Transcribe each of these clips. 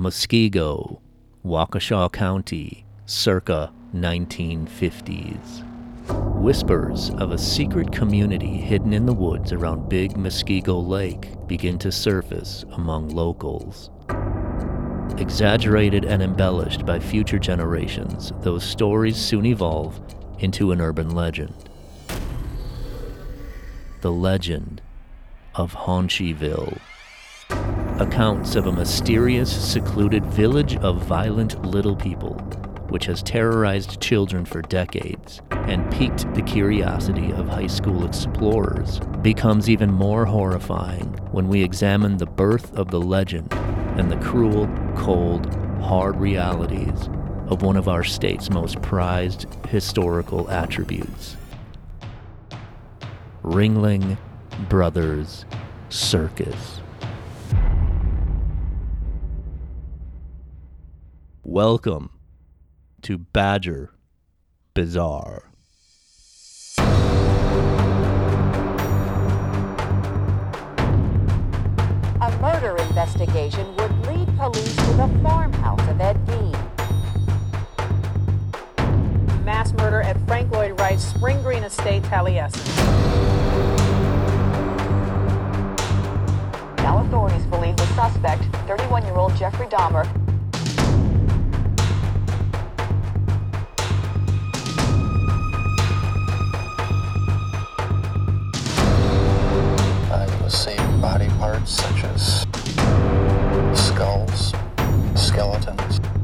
Muskego, Waukesha County, circa 1950s. Whispers of a secret community hidden in the woods around Big Muskego Lake begin to surface among locals. Exaggerated and embellished by future generations, those stories soon evolve into an urban legend. The legend of Haunchyville. Accounts of a mysterious, secluded village of violent little people, which has terrorized children for decades and piqued the curiosity of high school explorers, becomes even more horrifying when we examine the birth of the legend and the cruel, cold, hard realities of one of our state's most prized historical attributes. Ringling Brothers Circus. Welcome to Badger Bizarre. A murder investigation would lead police to the farmhouse of Ed Gein. mass murder at Frank Lloyd Wright's Spring Green Estate, Taliesin. Now authorities believe the suspect, 31-year-old Jeffrey Dahmer, parts such as skulls, skeletons.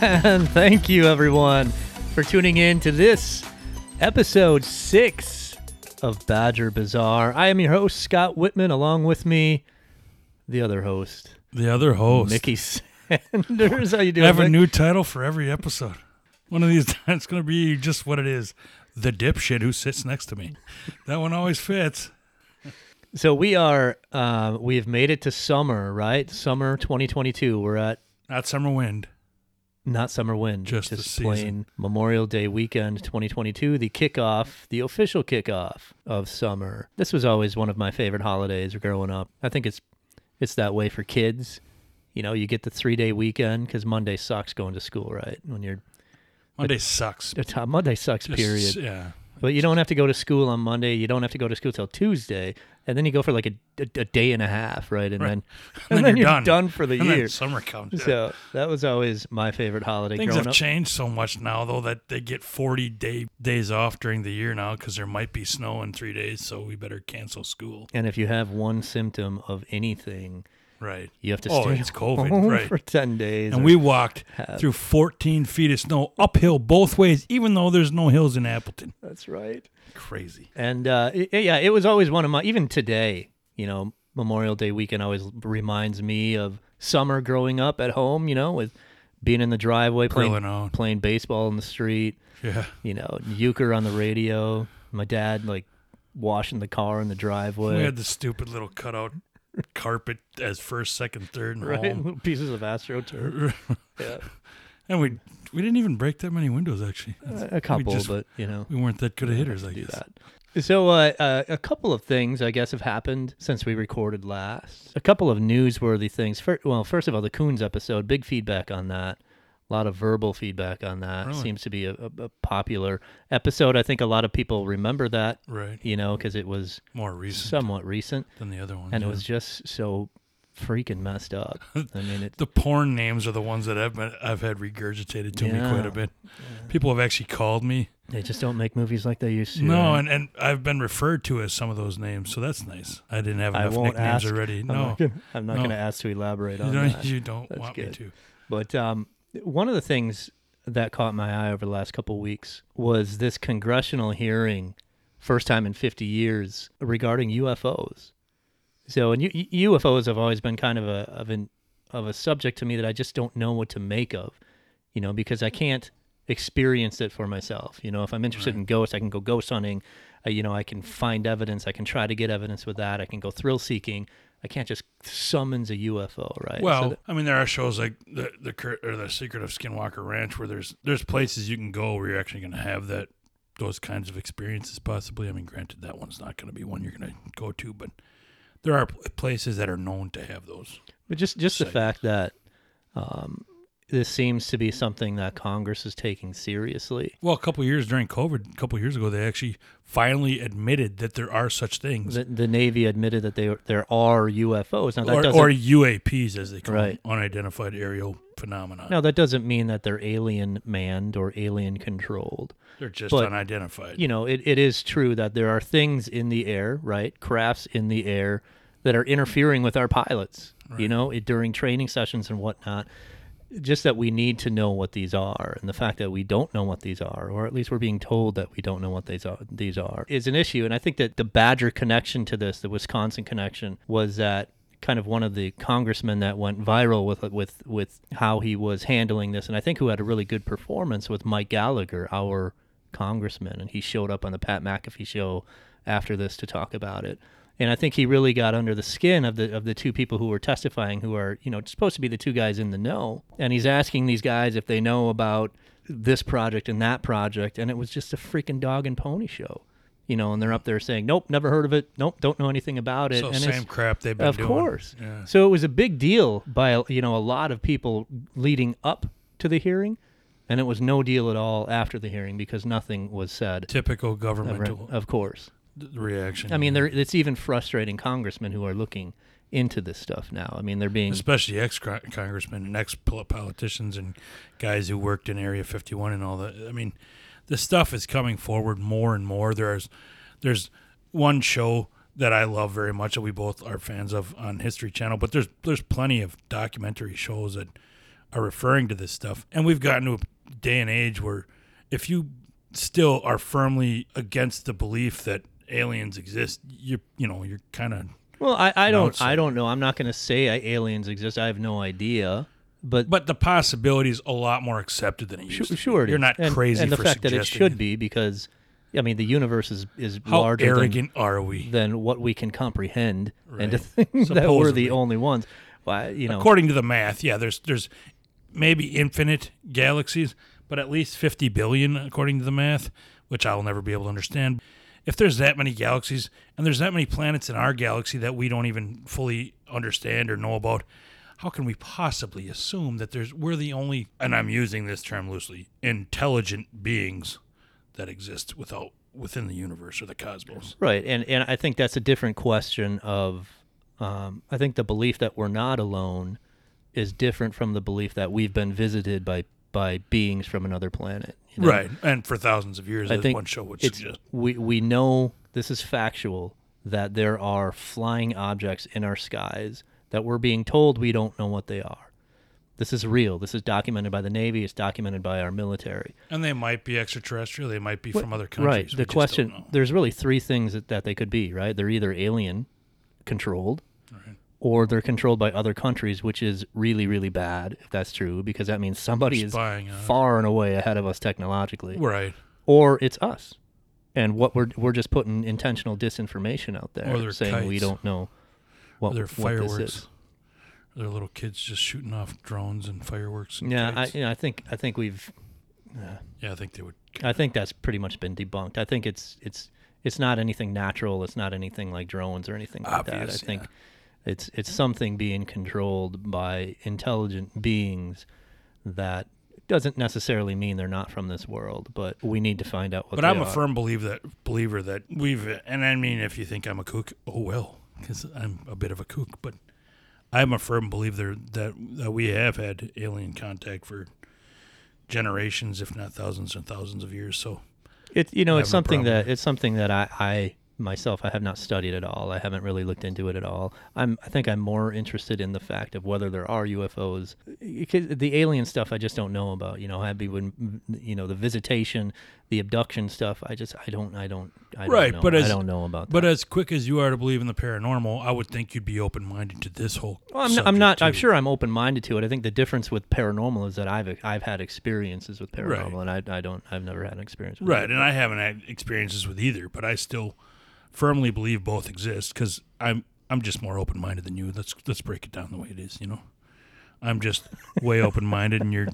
And thank you, everyone, for tuning in to this episode six of Badger Bizarre. I am your host, Scott Whitman. Along with me, the other host, The other host. Mickey Sanders. How you doing? I have a new title for every episode. One of these times to be just what it is the dipshit who sits next to me. That one always fits. So we are. Uh, we have made it to summer, right? Summer 2022. We're at Not summer wind. Not summer wind, Just the season. plain Memorial Day weekend 2022, the kickoff, the official kickoff of summer. This was always one of my favorite holidays growing up. I think it's it's that way for kids. You know, you get the three day weekend because Monday sucks going to school, right? When you're Monday sucks. Monday sucks, Just- period. Yeah. But you don't have to go to school on Monday. You don't have to go to school till Tuesday, and then you go for like a, a, a day and a half, right? And Right. then And, and then, you're you're done for the And then year. summer comes. So that was always my favorite holiday Things have up. changed so much now, though, that they get 40 day days off during the year now because there might be snow in three days, so we better cancel school. And if you have one symptom of anything, Right. you have to Oh, stay it's COVID, home right. for ten days. And we walked have- through 14 feet of snow uphill both ways, even though there's no hills in Appleton. that's right. Crazy. And uh, it- yeah, it was always one of my. Even today, you know, Memorial Day weekend always reminds me of summer growing up at home. You know, with being in the driveway playing playing baseball in the street. Yeah. You know, Uecker on the radio. My dad like washing the car in the driveway. We had the stupid little cutout carpet as first, second, third, and right, home. pieces of astroturf. yeah, And we we didn't even break that many windows actually. a couple, just- but you know. We weren't that good of hitters, I guess. that. So, uh, uh, a couple of things I guess have happened since we recorded last. A couple of newsworthy things. Fir well, first of all, the Coons episode, big feedback on that. A lot of verbal feedback on that. Really? Seems to be a, a, popular episode. I think a lot of people remember that, Right. you know, because it was More recent somewhat recent, than the other one, and it was just so freaking messed up. I mean, it. the porn names are the ones that I've been, I've had regurgitated to me quite a bit. People have actually called me. They just don't make movies like they used to. No, and, and I've been referred to as some of those names, so that's nice. I didn't have enough nicknames ask. already. I'm No, not gonna, I'm not No. going to ask to elaborate you on that. You don't That's want me to. But um, one of the things that caught my eye over the last couple of weeks was this congressional hearing, first time in 50 years, regarding UFOs. So, and U- UFOs have always been kind of a of an of a subject to me that I just don't know what to make of, you know, because I can't experience it for myself. You know, if I'm interested in ghosts, I can go ghost hunting. Uh, you know, I can find evidence. I can try to get evidence with that. I can go thrill seeking. I can't just summons a UFO, right? So Well, that- I mean, there are shows like the the or the Secret of Skinwalker Ranch where there's there's places you can go where you're actually going to have that those kinds of experiences. Possibly, I mean, granted, that one's not going to be one you're going to go to, but there are places that are known to have those. But just just the fact that um, this seems to be something that Congress is taking seriously. Well, a couple years during COVID, a couple years ago, they actually finally admitted that there are such things, The, the Navy admitted that they there are UFOs. Now that or, doesn't or UAPs as they call Right. them, unidentified aerial phenomena. now that doesn't mean that they're alien manned or alien controlled. They're just but, unidentified. You know, it, it is true that there are things in the air, right? Crafts in the air that are interfering with our pilots. You know, it, during training sessions and whatnot. Just that we need to know what these are, and the fact that we don't know what these are, or at least we're being told that we don't know what these are, these are, is an issue. And I think that the Badger connection to this, the Wisconsin connection, was that kind of one of the congressmen that went viral with with with how he was handling this, and I think who had a really good performance with Mike Gallagher, our congressman, and he showed up on the Pat McAfee show after this to talk about it. And I think he really got under the skin of the of the two people who were testifying, who are you know supposed to be the two guys in the know. And he's asking these guys if they know about this project and that project, and it was just a freaking dog and pony show, you know. And they're up there saying, "Nope, never heard of it. Nope, don't know anything about it." so and same crap they've been of doing. course. Yeah. So it was a big deal by you know a lot of people leading up to the hearing, and it was no deal at all after the hearing because nothing was said. Typical governmental of course. Reaction. I mean, there, it's even frustrating congressmen who are looking into this stuff now. I mean, they're being especially ex congressmen and ex politicians and guys who worked in Area 51 and all that. I mean, the stuff is coming forward more and more. There's there's one show that I love very much that we both are fans of on History Channel, but there's there's plenty of documentary shows that are referring to this stuff. And we've gotten to a day and age where if you still are firmly against the belief that aliens exist, you you know, you're kind of well. I, I don't. I don't know. I'm not going to say I- aliens exist. I have no idea. But But the possibility is a lot more accepted than it used Sure, to. be. sure it You're not and, crazy and the fact that it should be because I mean the universe is is How larger arrogant are we? than, than what we can comprehend, and to Right. think that we're the only ones. Why you know? According to the math, yeah, there's there's maybe infinite galaxies, but at least 50 billion according to the math, which I'll never be able to understand. If there's that many galaxies and there's that many planets in our galaxy that we don't even fully understand or know about, how can we possibly assume that there's we're the only and I'm using this term loosely, intelligent beings that exist without within the universe or the cosmos? Right, and and I think that's a different question of. Um, I think the belief that we're not alone is different from the belief that we've been visited by by beings from another planet. You know? Right. And for thousands of years, I think one show would suggest. we we know this is factual that there are flying objects in our skies that we're being told we don't know what they are. This is real. This is documented by the Navy. It's documented by our military. And they might be extraterrestrial. They might be What- from other countries. Right. The question there's really three things that, that they could be, right? They're either alien controlled. Or they're controlled by other countries, which is really, really bad if that's true, because that means somebody is Spying on us. far and away ahead of us technologically. Right. Or it's us. And what we're we're just putting intentional disinformation out there Or they're saying we kites. don't know what, Or they're what this is. They're little kids just shooting off drones and fireworks. And Yeah, I kites. you know, I think I think we've yeah, I think they would. I think that's pretty much been debunked. I think it's it's it's not anything natural. It's not anything like drones or anything like that. I Obvious, think yeah. It's it's something being controlled by intelligent beings that doesn't necessarily mean they're not from this world, but we need to find out what But I'm a are. firm believer that believer that we've, and I mean, if you think I'm a kook, oh well, because I'm a bit of a kook. But I'm a firm believer that that we have had alien contact for generations, if not thousands and thousands of years. So It you know it's something that it's something that I, I myself, I have not studied it all. I haven't really looked into it at all. I'm, I think I'm more interested in the fact of whether there are UFOs. Because The alien stuff, I just don't know about. You know, Happy when you know the visitation, the abduction stuff. I just, I don't, I don't, I Right, don't know. but I as- don't know about. But as quick as you are to believe in the paranormal, I would think you'd be open minded to this whole. Well, I'm, not, I'm not. I'm sure I'm open minded to it. I think the difference with paranormal is that I've I've had experiences with Right. paranormal, and I, I don't. I've never had an experience. With Right, it. and I haven't had experiences with either, but I still firmly believe both exist because I'm I'm just more open minded than you. Let's let's break it down the way it is. You know, I'm just way open minded, and you're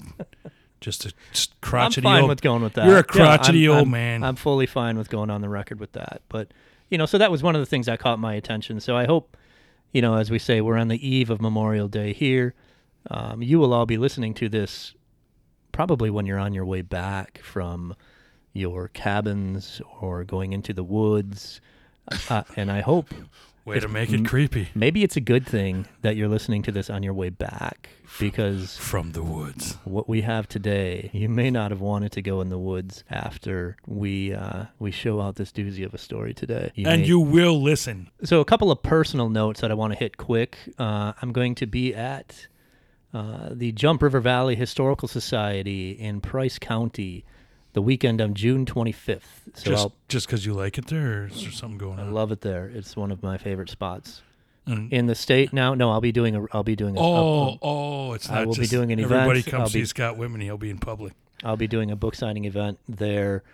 just a s- I'm crotchety fine old. with going with that. You're a Yeah, crotchety I'm- old I'm- man. I'm fully fine with going on the record with that. But you know, so that was one of the things that caught my attention. So I hope, you know, as we say, we're on the eve of Memorial Day here. Um, you will all be listening to this probably when you're on your way back from your cabins or going into the woods. Uh, and I hope way to make it creepy maybe it's a good thing that you're listening to this on your way back because from the woods. what we have today, you may not have wanted to go in the woods after we uh, we show out this doozy of a story today. And may- you will listen. so a couple of personal notes that I want to hit quick. Uh, I'm going to be at uh, the Jump River Valley Historical Society in Price County the weekend of June 25th. So just I'll, just because you like it there, or is there something going I on? I love it there. It's one of my favorite spots in the state. Now, no, I'll be doing a I'll be doing a, oh, oh, it's I not will be doing an everybody event. come I'll see Scott Whitman. He'll be in public. I'll be doing a book signing event there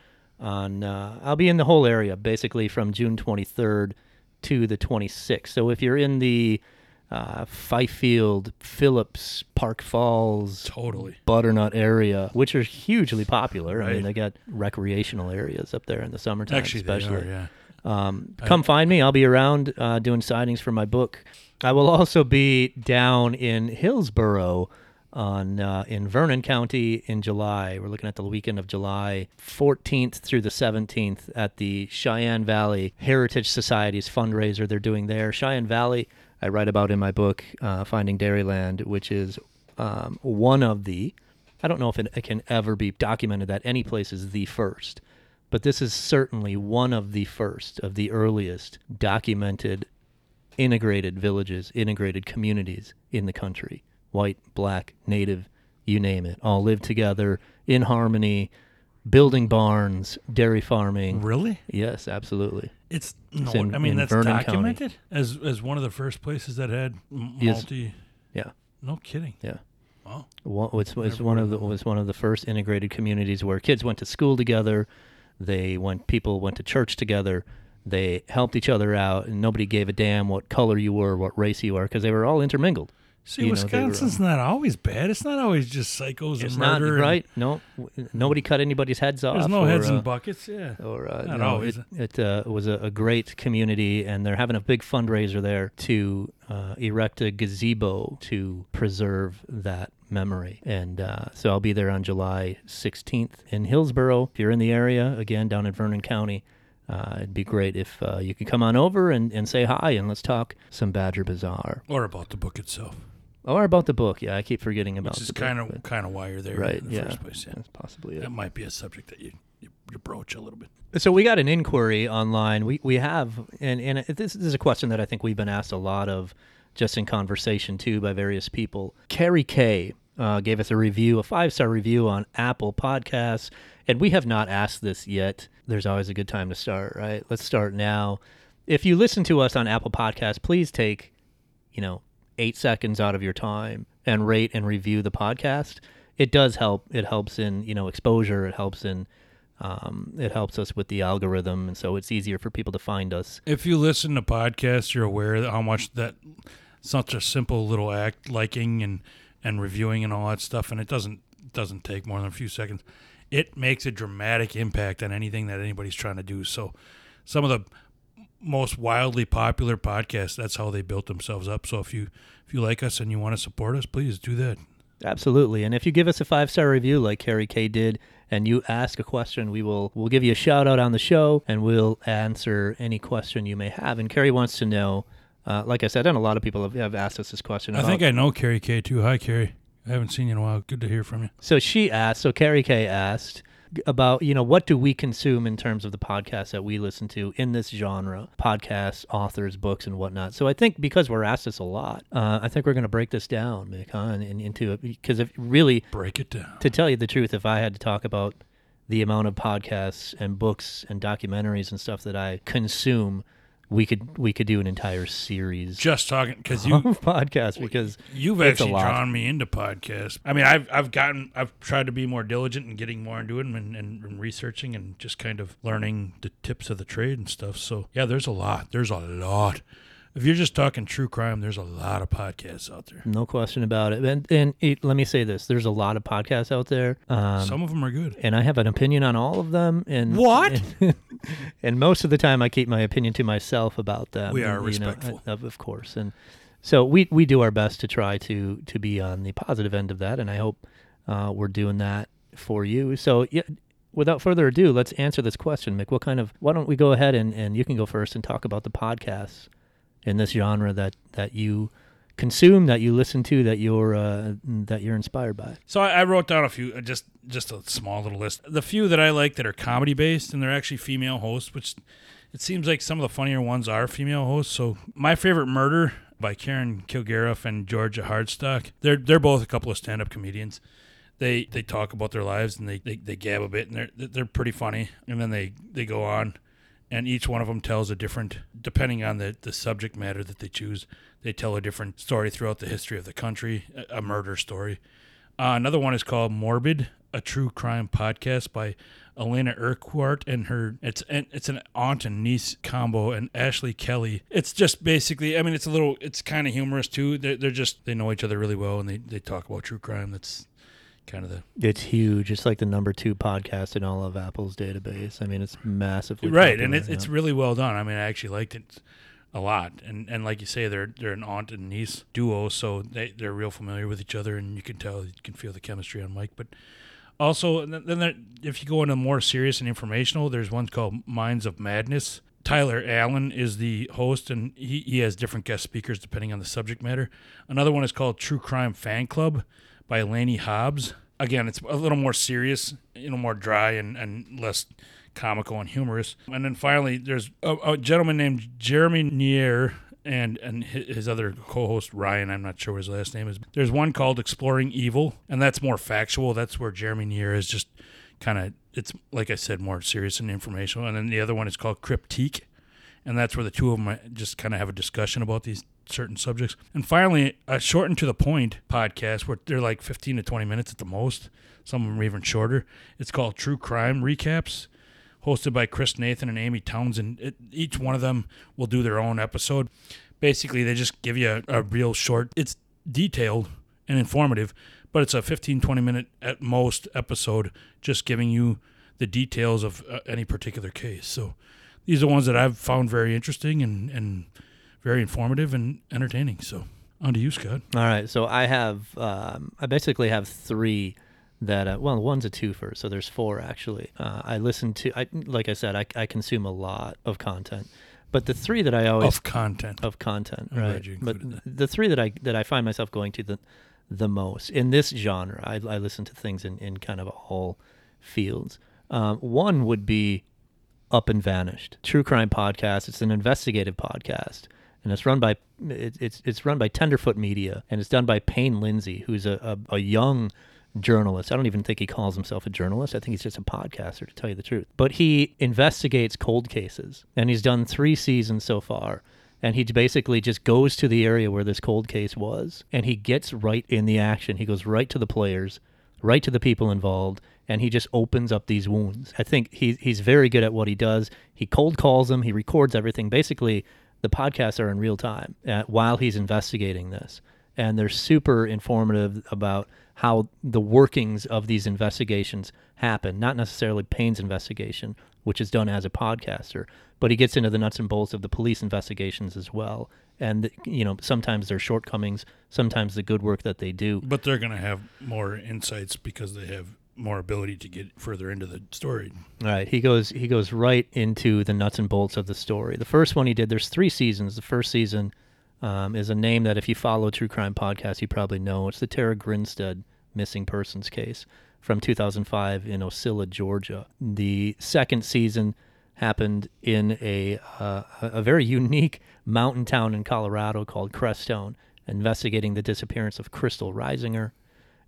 on uh, I'll be in the whole area basically from June 23rd to the 26th. So if you're in the uh, Fifield, Phillips, Park Falls, Totally. Butternut area, which are hugely popular. I mean, they got recreational areas up there in the summertime, Actually, they especially. are, yeah. Um, come find me. I'll be around uh, doing signings for my book. I will also be down in Hillsboro on uh, in Vernon County in July. We're looking at the weekend of July 14th through the 17th at the Cheyenne Valley Heritage Society's fundraiser they're doing there. Cheyenne Valley, I write about in my book, uh, Finding Dairyland, which is um, one of the. I don't know if it, it can ever be documented that any place is the first but this is certainly one of the first of the earliest documented integrated villages, integrated communities in the country. White, black, native, you name it, all live together in harmony, building barns, dairy farming. Really? Yes, absolutely. It's no. in- I mean, that's Vernon County. documented as as one of the first places that had multi. Yeah, No kidding. yeah. Wow. One, it's, it's one of the was one of the first integrated communities where kids went to school together. They went people went to church together. They helped each other out, and nobody gave a damn what color you were, what race you were, because they were all intermingled. See, You know, they were, Wisconsin's not always bad. It's not always just psychos and not murder. and- right. No, nobody cut anybody's heads off. There's no or, heads uh, in buckets. Yeah. or uh, Not no, always. it, it uh, was a, a great community, and they're having a big fundraiser there to uh, erect a gazebo to preserve that memory. And uh, so I'll be there on July 16th in Hillsboro. If you're in the area, again down in Vernon County. Uh, it'd be great if uh, you could come on over and, and say hi and let's talk some Badger Bizarre Or about the book itself, or about the book. Yeah, I keep forgetting about which is kind of kind of why you're there right. in the yeah, first place. Yeah. that's possibly it. That might be a subject that you you, you broach a little bit. So we got an inquiry online. We we have, and and this, this is a question that I think we've been asked a lot of, just in conversation too, by various people. Carrie K uh, gave us a review, a five star review on Apple Podcasts, and we have not asked this yet. There's always a good time to start, right? Let's start now. If you listen to us on Apple Podcasts, please take, you know, eight seconds out of your time and rate and review the podcast. It does help. It helps in you know exposure. It helps in um, it helps us with the algorithm, and so it's easier for people to find us. If you listen to podcasts, you're aware how much that such a simple little act, liking and and reviewing and all that stuff, and it doesn't doesn't take more than a few seconds. It makes a dramatic impact on anything that anybody's trying to do. So, some of the most wildly popular podcasts, that's how they built themselves up. So if you if you like us and you want to support us, please do that. Absolutely, and if you give us a five star review like Carrie K did, and you ask a question, we will we'll give you a shout out on the show, and we'll answer any question you may have. And Carrie wants to know, uh, like I said, and a lot of people have, have asked us this question. I about- think I know Carrie K too. Hi, Carrie. I haven't seen you in a while. Good to hear from you. So she asked, so Carrie K asked, about you know what do we consume in terms of the podcasts that we listen to in this genre, podcasts, authors, books, and whatnot. So I think because we're asked this a lot, uh, I think we're going to break this down, Mick, huh, and, and into it because if really Break it down. to tell you the truth, if I had to talk about the amount of podcasts and books and documentaries and stuff that I consume, we could we could do an entire series Just talking because you podcast because you've actually drawn me into podcasts. I mean, I've I've gotten I've tried to be more diligent in getting more into it and, and, and researching and just kind of learning the tips of the trade and stuff. So yeah, there's a lot. There's a lot. If you're just talking true crime, there's a lot of podcasts out there. No question about it. And, and it, let me say this: there's a lot of podcasts out there, um, Some of them are good. and I have an opinion on all of them. And What? And, and most of the time, I keep my opinion to myself about them. We are and, you know, respectful. of, of course. And so we we do our best to try to to be on the positive end of that, and I hope uh, we're doing that for you. So yeah. Without further ado, let's answer this question, Mick. What kind of? Why don't we go ahead and, and you can go first and talk about the podcasts in this genre that that you consume, that you listen to, that you're uh, that you're inspired by. So I, I wrote down a few, uh, just just a small little list. The few that I like that are comedy based and they're actually female hosts, which it seems like some of the funnier ones are female hosts. So my favorite Murder by Karen Kilgariff and Georgia Hardstark. They're they're both a couple of stand up comedians. They they talk about their lives and they, they, they gab a bit and they're they're pretty funny. And then they, they go on and each one of them tells a different depending on the, the subject matter that they choose they tell a different story throughout the history of the country a, murder story. Uh, another one is called morbid a true crime podcast by Alaina Urquhart and her it's an, it's an aunt and niece combo and ashley kelly. It's just basically i mean it's a little it's kind of humorous too. They're, they're just they know each other really well and they, they talk about true crime that's kind of the It's huge. It's like the number two podcast in all of Apple's database. I mean, it's massively right and it's, it's really well done. I mean i actually liked it a lot. And and like you say they're they're an aunt and niece duo so they, they're real familiar with each other and you can tell you can feel the chemistry on mike. But also then there, if you go into more serious and informational there's one called minds of madness. Tyler allen is the host and he, he has different guest speakers depending on the subject matter. Another one is called true crime fan club by Laney Hobbs. Again, it's a little more serious, you know, more dry and, and less comical and humorous. And then finally, there's a, a gentleman named Jeremy Nier and and his other co-host Ryan. I'm not sure what his last name is. There's one called Exploring Evil, and that's more factual. That's where Jeremy Nier is just kind of it's like I said, more serious and informational. And then the other one is called Cryptique, and that's where the two of them just kind of have a discussion about these certain subjects. And finally, a short and to the point podcast where they're like 15 to 20 minutes at the most. Some of them are even shorter. It's called True Crime Recaps, hosted by Chris Nathan and Amy Townsend. It, each one of them will do their own episode. Basically, they just give you a, a real short. It's detailed and informative, but it's a 15 20 minute at most episode just giving you the details of uh, any particular case. So these are ones that I've found very interesting and, and very informative and entertaining. So on to you, Scott. All right, so I have um, I basically have three that uh, well one's a twofer, so there's four actually. Uh, I listen to I like I said I, I consume a lot of content, but the three that I always Of content. of content, I'm right? But included the three that I that I find myself going to the the most in this genre, I, I listen to things in, in kind of all fields. Um, one would be Up and Vanished, true crime podcast. It's an investigative podcast, and it's run by it, it's it's run by Tenderfoot Media, and it's done by Payne Lindsay, who's a, a, a young journalist. I don't even think he calls himself a journalist. I think he's just a podcaster, to tell you the truth. But he investigates cold cases, and he's done three seasons so far. And he basically just goes to the area where this cold case was, and he gets right in the action. He goes right to the players, right to the people involved, and he just opens up these wounds. I think he, he's very good at what he does. He cold calls them, he records everything. Basically, the podcasts are in real time uh, while he's investigating this. And they're super informative about how the workings of these investigations happen, not necessarily Payne's investigation, which is done as a podcaster, but he gets into the nuts and bolts of the police investigations as well. And, you know, sometimes their shortcomings, sometimes the good work that they do. But they're going to have more insights because they have more ability to get further into the story. Right, he goes he goes right into the nuts and bolts of the story. The first one he did, there's three seasons. The first season um, is a name that if you follow true crime podcasts, you probably know. It's the Tara Grinstead missing persons case. from 2005 in Ocilla, Georgia. The second season happened in a uh, a very unique mountain town in Colorado called Crestone, investigating the disappearance of Kristal Reisinger.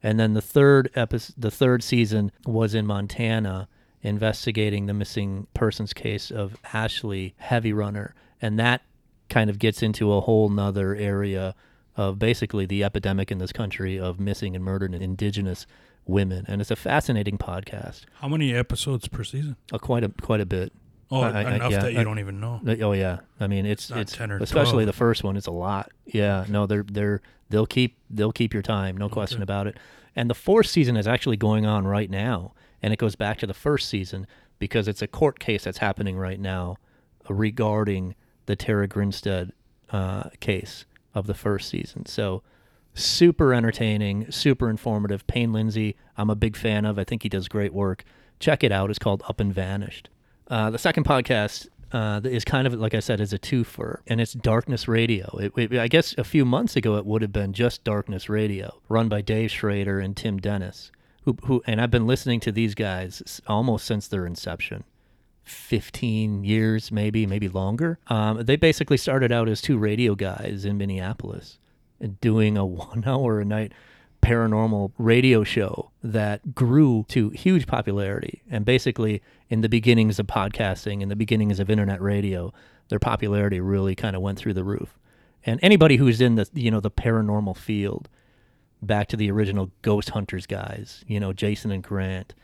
And then the third episode, the third season was in Montana, investigating the missing persons case of Ashley Heavy Runner, and that kind of gets into a whole nother area of basically the epidemic in this country of missing and murdered indigenous women. And it's a fascinating podcast. How many episodes per season? Uh, quite a quite a bit. Oh, I- I- enough yeah, that you I- don't even know. Oh yeah, I mean it's it's 10 or especially 12. the first one. It's a lot. Yeah, no, they're they're they'll keep they'll keep your time, no question about it. And the fourth season is actually going on right now, and it goes back to the first season because it's a court case that's happening right now regarding the Tara Grinstead uh, case of the first season. So super entertaining, super informative. Payne Lindsay, I'm a big fan of. I think he does great work. Check it out. It's called Up and Vanished. Uh, the second podcast uh, is kind of like I said, is a twofer, and it's Darkness Radio. It, it- I guess a few months ago it would have been just Darkness Radio, run by Dave Schrader and Tim Dennis, who, who and I've been listening to these guys almost since their inception. 15 years, maybe, maybe longer. Um, they basically started out as two radio guys in Minneapolis and doing a one hour a night paranormal radio show that grew to huge popularity. And basically, in the beginnings of podcasting, in the beginnings of internet radio, their popularity really kind of went through the roof. And anybody who's in the you know the paranormal field, back to the original Ghost Hunters guys, you know Jason and Grant,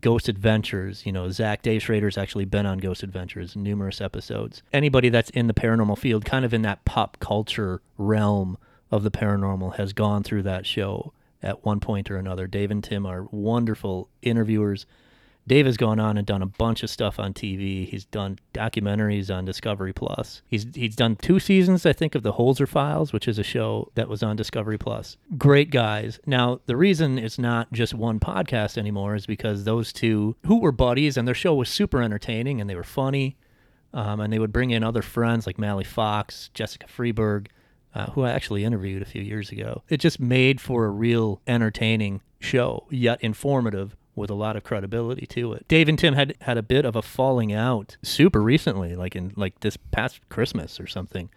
Ghost Adventures. You know, Zach Dave Schrader's actually been on Ghost Adventures, numerous episodes. Anybody that's in the paranormal field, kind of in that pop culture realm of the paranormal, has gone through that show at one point or another. Dave and Tim are wonderful interviewers. Dave has gone on and done a bunch of stuff on TV. He's done documentaries on Discovery Plus. He's he's done two seasons, I think, of the Holzer Files, which is a show that was on Discovery Plus. Great guys. Now, the reason it's not just one podcast anymore is because those two, who were buddies, and their show was super entertaining and they were funny, um, and they would bring in other friends like Mally Fox, Jessica Freeburg, uh, who I actually interviewed a few years ago. It just made for a real entertaining show, yet informative with a lot of credibility to it. Dave and Tim had had a bit of a falling out super recently, like in like this past Christmas or something.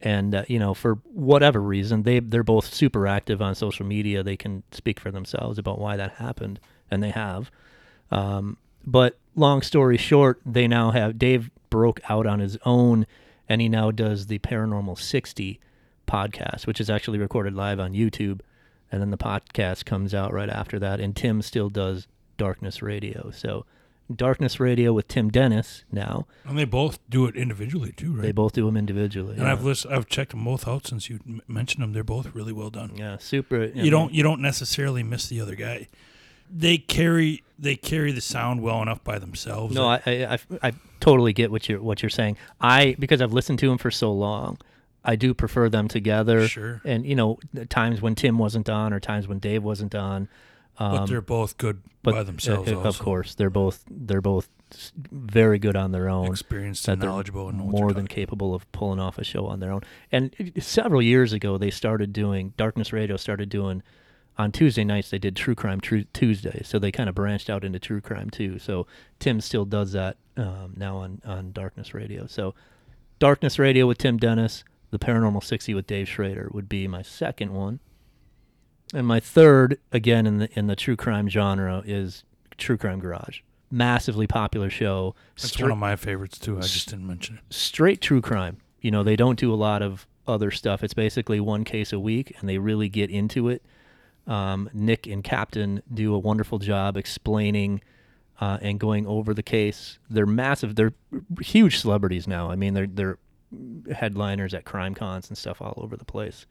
And uh, you know, for whatever reason, they they're both super active on social media. They can speak for themselves about why that happened, and they have. Um, but long story short, they now have Dave broke out on his own, and he now does the Paranormal 60 podcast, which is actually recorded live on YouTube, and then the podcast comes out right after that. And Tim still does Darkness Radio, so Darkness Radio with Tim Dennis now. And they both do it individually too, right? They both do them individually. and yeah. I've listened, I've checked them both out since you m- mentioned them. They're both really well done. yeah, super. You don't you don't necessarily miss the other guy. They carry they carry the sound well enough by themselves. No, I, I, I, I totally get what you're what you're saying. I because I've listened to them for so long, I do prefer them together. Sure. And you know, times when Tim wasn't on or times when Dave wasn't on. but they're both good um, But by themselves. uh, of course, they're both they're both very good on their own. experienced and knowledgeable and more than capable of pulling off a show on their own. And several years ago, they started doing Darkness Radio. Started doing on Tuesday nights. They did True Crime True Tuesday, so they kind of branched out into True Crime too. So Tim still does that um, now on on Darkness Radio. So Darkness Radio with Tim Dennis, The Paranormal 60 with Dave Schrader would be my second one. And my third, again in the in the true crime genre, is True Crime Garage. Massively popular show. That's Stra- one of my favorites too. I just didn't mention it. straight true crime. You know, they don't do a lot of other stuff. It's basically one case a week, and they really get into it. Um, Nick and Captain do a wonderful job explaining uh, and going over the case. They're massive. They're huge celebrities now. I mean, they're they're headliners at crime cons and stuff all over the place,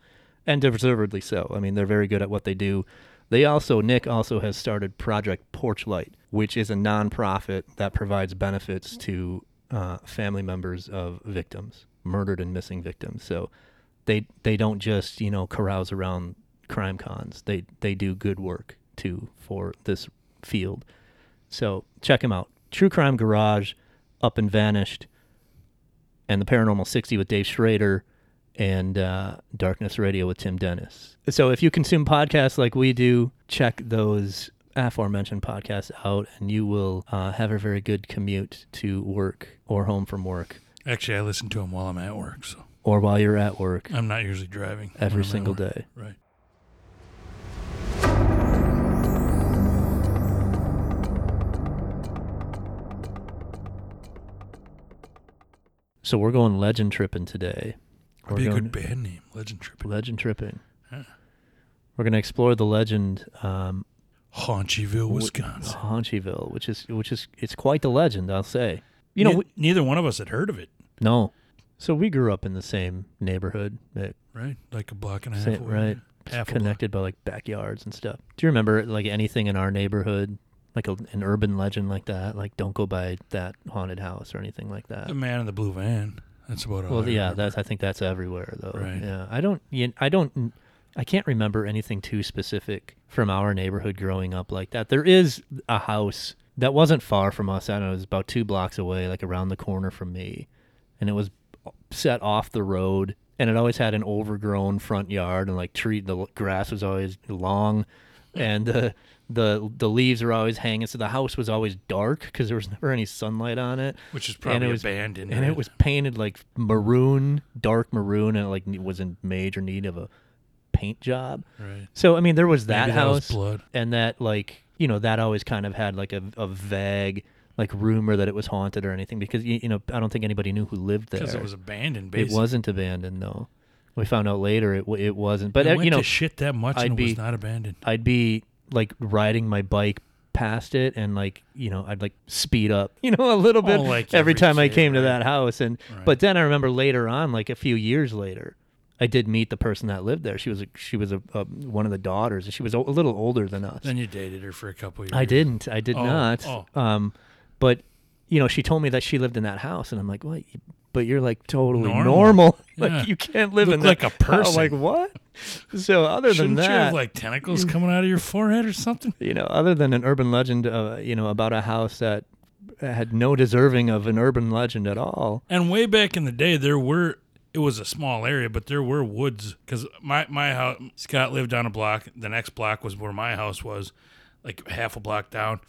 and deservedly so. I mean, they're very good at what they do. They also Nick also has started Project Porchlight, which is a nonprofit that provides benefits to uh, family members of victims, murdered and missing victims. So they they don't just you know carouse around crime cons. They they do good work too for this field. So check them out. True Crime Garage, Up and Vanished, and the Paranormal 60 with Dave Schrader, and uh, Darkness Radio with Tim Dennis. So if you consume podcasts like we do, check those aforementioned podcasts out, and you will uh, have a very good commute to work or home from work, Actually, I listen to them while I'm at work, so or while you're at work I'm not usually driving every single day. Right. So we're going legend tripping today. We're be a good band name, Legend Tripping. legend tripping. Huh. We're going to explore the legend um, Haunchyville, Wisconsin. Haunchyville, which is which is it's quite the legend, I'll say. You know, Ne- we, neither one of us had heard of it, no. So we grew up in the same neighborhood, right? Like a block and a half away. right. Half a block. connected by like backyards and stuff. Do you remember like anything in our neighborhood, like a, an urban legend like that? Like don't go by that haunted house or anything like that. The man in the blue van. That's about all. Well, I yeah, remember. that's I think that's everywhere though. Right. Yeah, I don't. I don't. I can't remember anything too specific from our neighborhood growing up like that. There is a house that wasn't far from us. I don't know. It was about two blocks away, like around the corner from me, and it was set off the road. And it always had an overgrown front yard, and like tree. The grass was always long, and the the the leaves were always hanging. So the house was always dark because there was never any sunlight on it which is and probably it was abandoned. and right? it was painted like maroon, dark maroon, and it like was in major need of a paint job. right. So I mean, there was that Maybe that was house, blood. and that like you know that always kind of had like a, a vague like rumor that it was haunted or anything because you, you know I don't think anybody knew who lived there. Because it was abandoned. It wasn't abandoned though. We found out later it it wasn't. But it uh, you know, to shit that much I'd and it was be- not abandoned. I'd be like riding my bike past it and like you know I'd like speed up you know a little bit Oh, like every every time I kid, came to that house. And Right. but then I remember later on like a few years later I did meet the person that lived there. She was a, she was a, a one of the daughters. And she was a, a little older than us. Then you dated her for a couple years. I didn't. I did Oh, not. oh. um but you know she told me that she lived in that house and I'm like what but you're like totally normal, Normal. like Yeah. you can't live Look in like that a person. I'm like what so other Shouldn't than you have like tentacles coming out of your forehead or something? you know, other than an urban legend, uh, you know, about a house that had no deserving of an urban legend at all. And way back in the day, there were. It was a small area, but there were woods. Because my my house, Scott lived on a block. The next block was where my house was, like half a block down.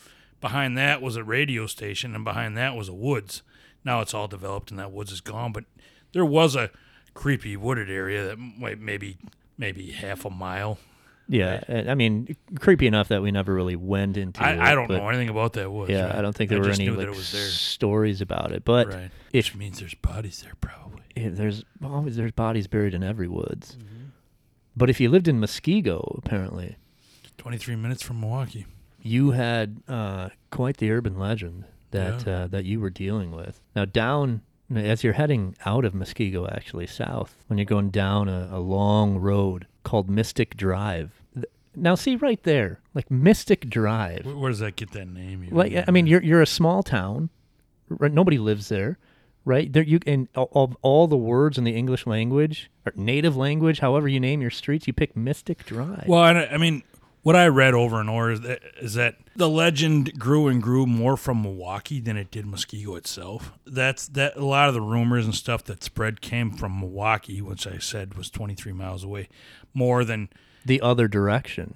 Behind that was a radio station, and behind that was a woods. Now it's all developed, and that woods is gone. But there was a creepy wooded area that might maybe maybe half a mile. Yeah, and, I mean, creepy enough that we never really went into. it, I, I don't know anything about that woods. Yeah, right? I don't think there were any like stories about it. But right. Which means there's bodies there, probably. there's always there's bodies buried in every woods. Mm-hmm. But if you lived in Muskego, apparently Twenty three minutes from Milwaukee. You had uh, quite the urban legend that Yeah. uh, that you were dealing with. Now down as you're heading out of Muskego, actually south, when you're going down a, a long road called Mystic Drive. Now see right there, like Mystic Drive. Where, where does that get that name? Like I mean, you're you're a small town, right? Nobody lives there, right? There you and all, all, all the words in the English language or native language, however you name your streets, you pick Mystic Drive. Well, I, I mean, what I read over and over is that, is that the legend grew and grew more from Milwaukee than it did Muskego itself. That's that a lot of the rumors and stuff that spread came from Milwaukee, which I said was 23 miles away, more than the other direction,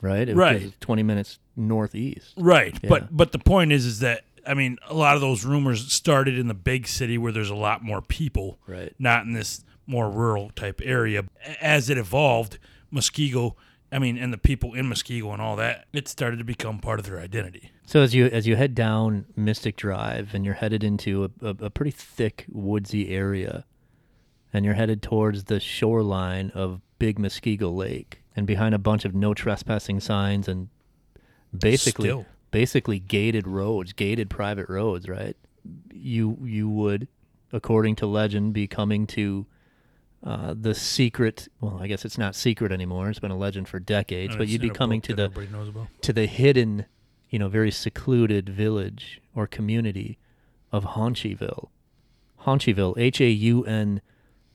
right? It was Right. Twenty minutes northeast. right. Yeah. But but the point is, is that I mean, a lot of those rumors started in the big city where there's a lot more people, Right. not in this more rural type area. As it evolved, Muskego. I mean, and the people in Muskego and all that, it started to become part of their identity. So as you as you head down Mystic Drive and you're headed into a, a, a pretty thick woodsy area, and you're headed towards the shoreline of Big Muskego Lake, and behind a bunch of no trespassing signs and basically Still. basically gated roads, gated private roads, right? You you would, according to legend, be coming to uh, the secret. Well, I guess it's not secret anymore. It's been a legend for decades, And but you'd be coming to the everybody knows about. to the hidden, you know, very secluded village or community of Haunchyville. Haunchyville, H A U N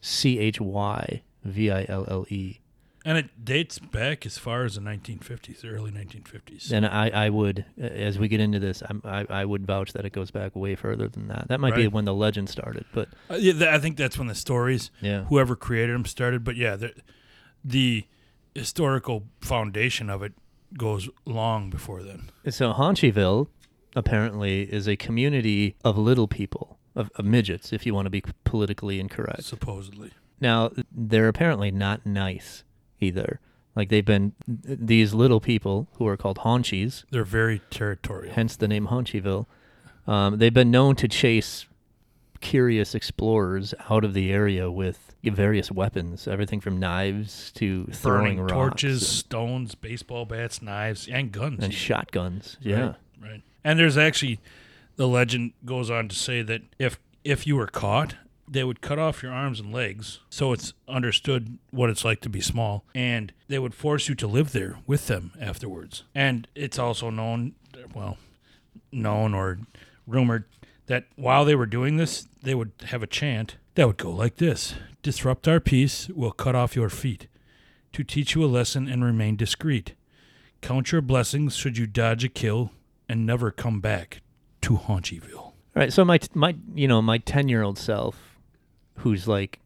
C H Y V I L L E. And it dates back as far as the 1950s, the early 1950s. And I, I would, as we get into this, I'm, I, I would vouch that it goes back way further than that. That might be when the legend started, but Uh, yeah, th- I think that's when the stories, Yeah. whoever created them, started. But yeah, the, the historical foundation of it goes long before then. So Haunchyville apparently is a community of little people, of, of midgets, if you want to be politically incorrect. Supposedly, Now, they're apparently not nice either. Like they've been these little people who are called haunchies, they're very territorial. hence the name Haunchyville. Um, they've been known to chase curious explorers out of the area with various weapons, everything from knives to throwing Burning rocks torches, and- stones, baseball bats, knives, and guns. and even. shotguns. Yeah. Right, right. And there's actually the legend goes on to say that if if you were caught, they would cut off your arms and legs, so it's understood what it's like to be small, and they would force you to live there with them afterwards. And it's also known, well, known or rumored that while they were doing this, they would have a chant that would go like this: "Disrupt our peace, we'll cut off your feet, to teach you a lesson and remain discreet." Count your blessings should you dodge a kill and never come back to Haunchyville. All right. So my my you know my ten year old self, who's like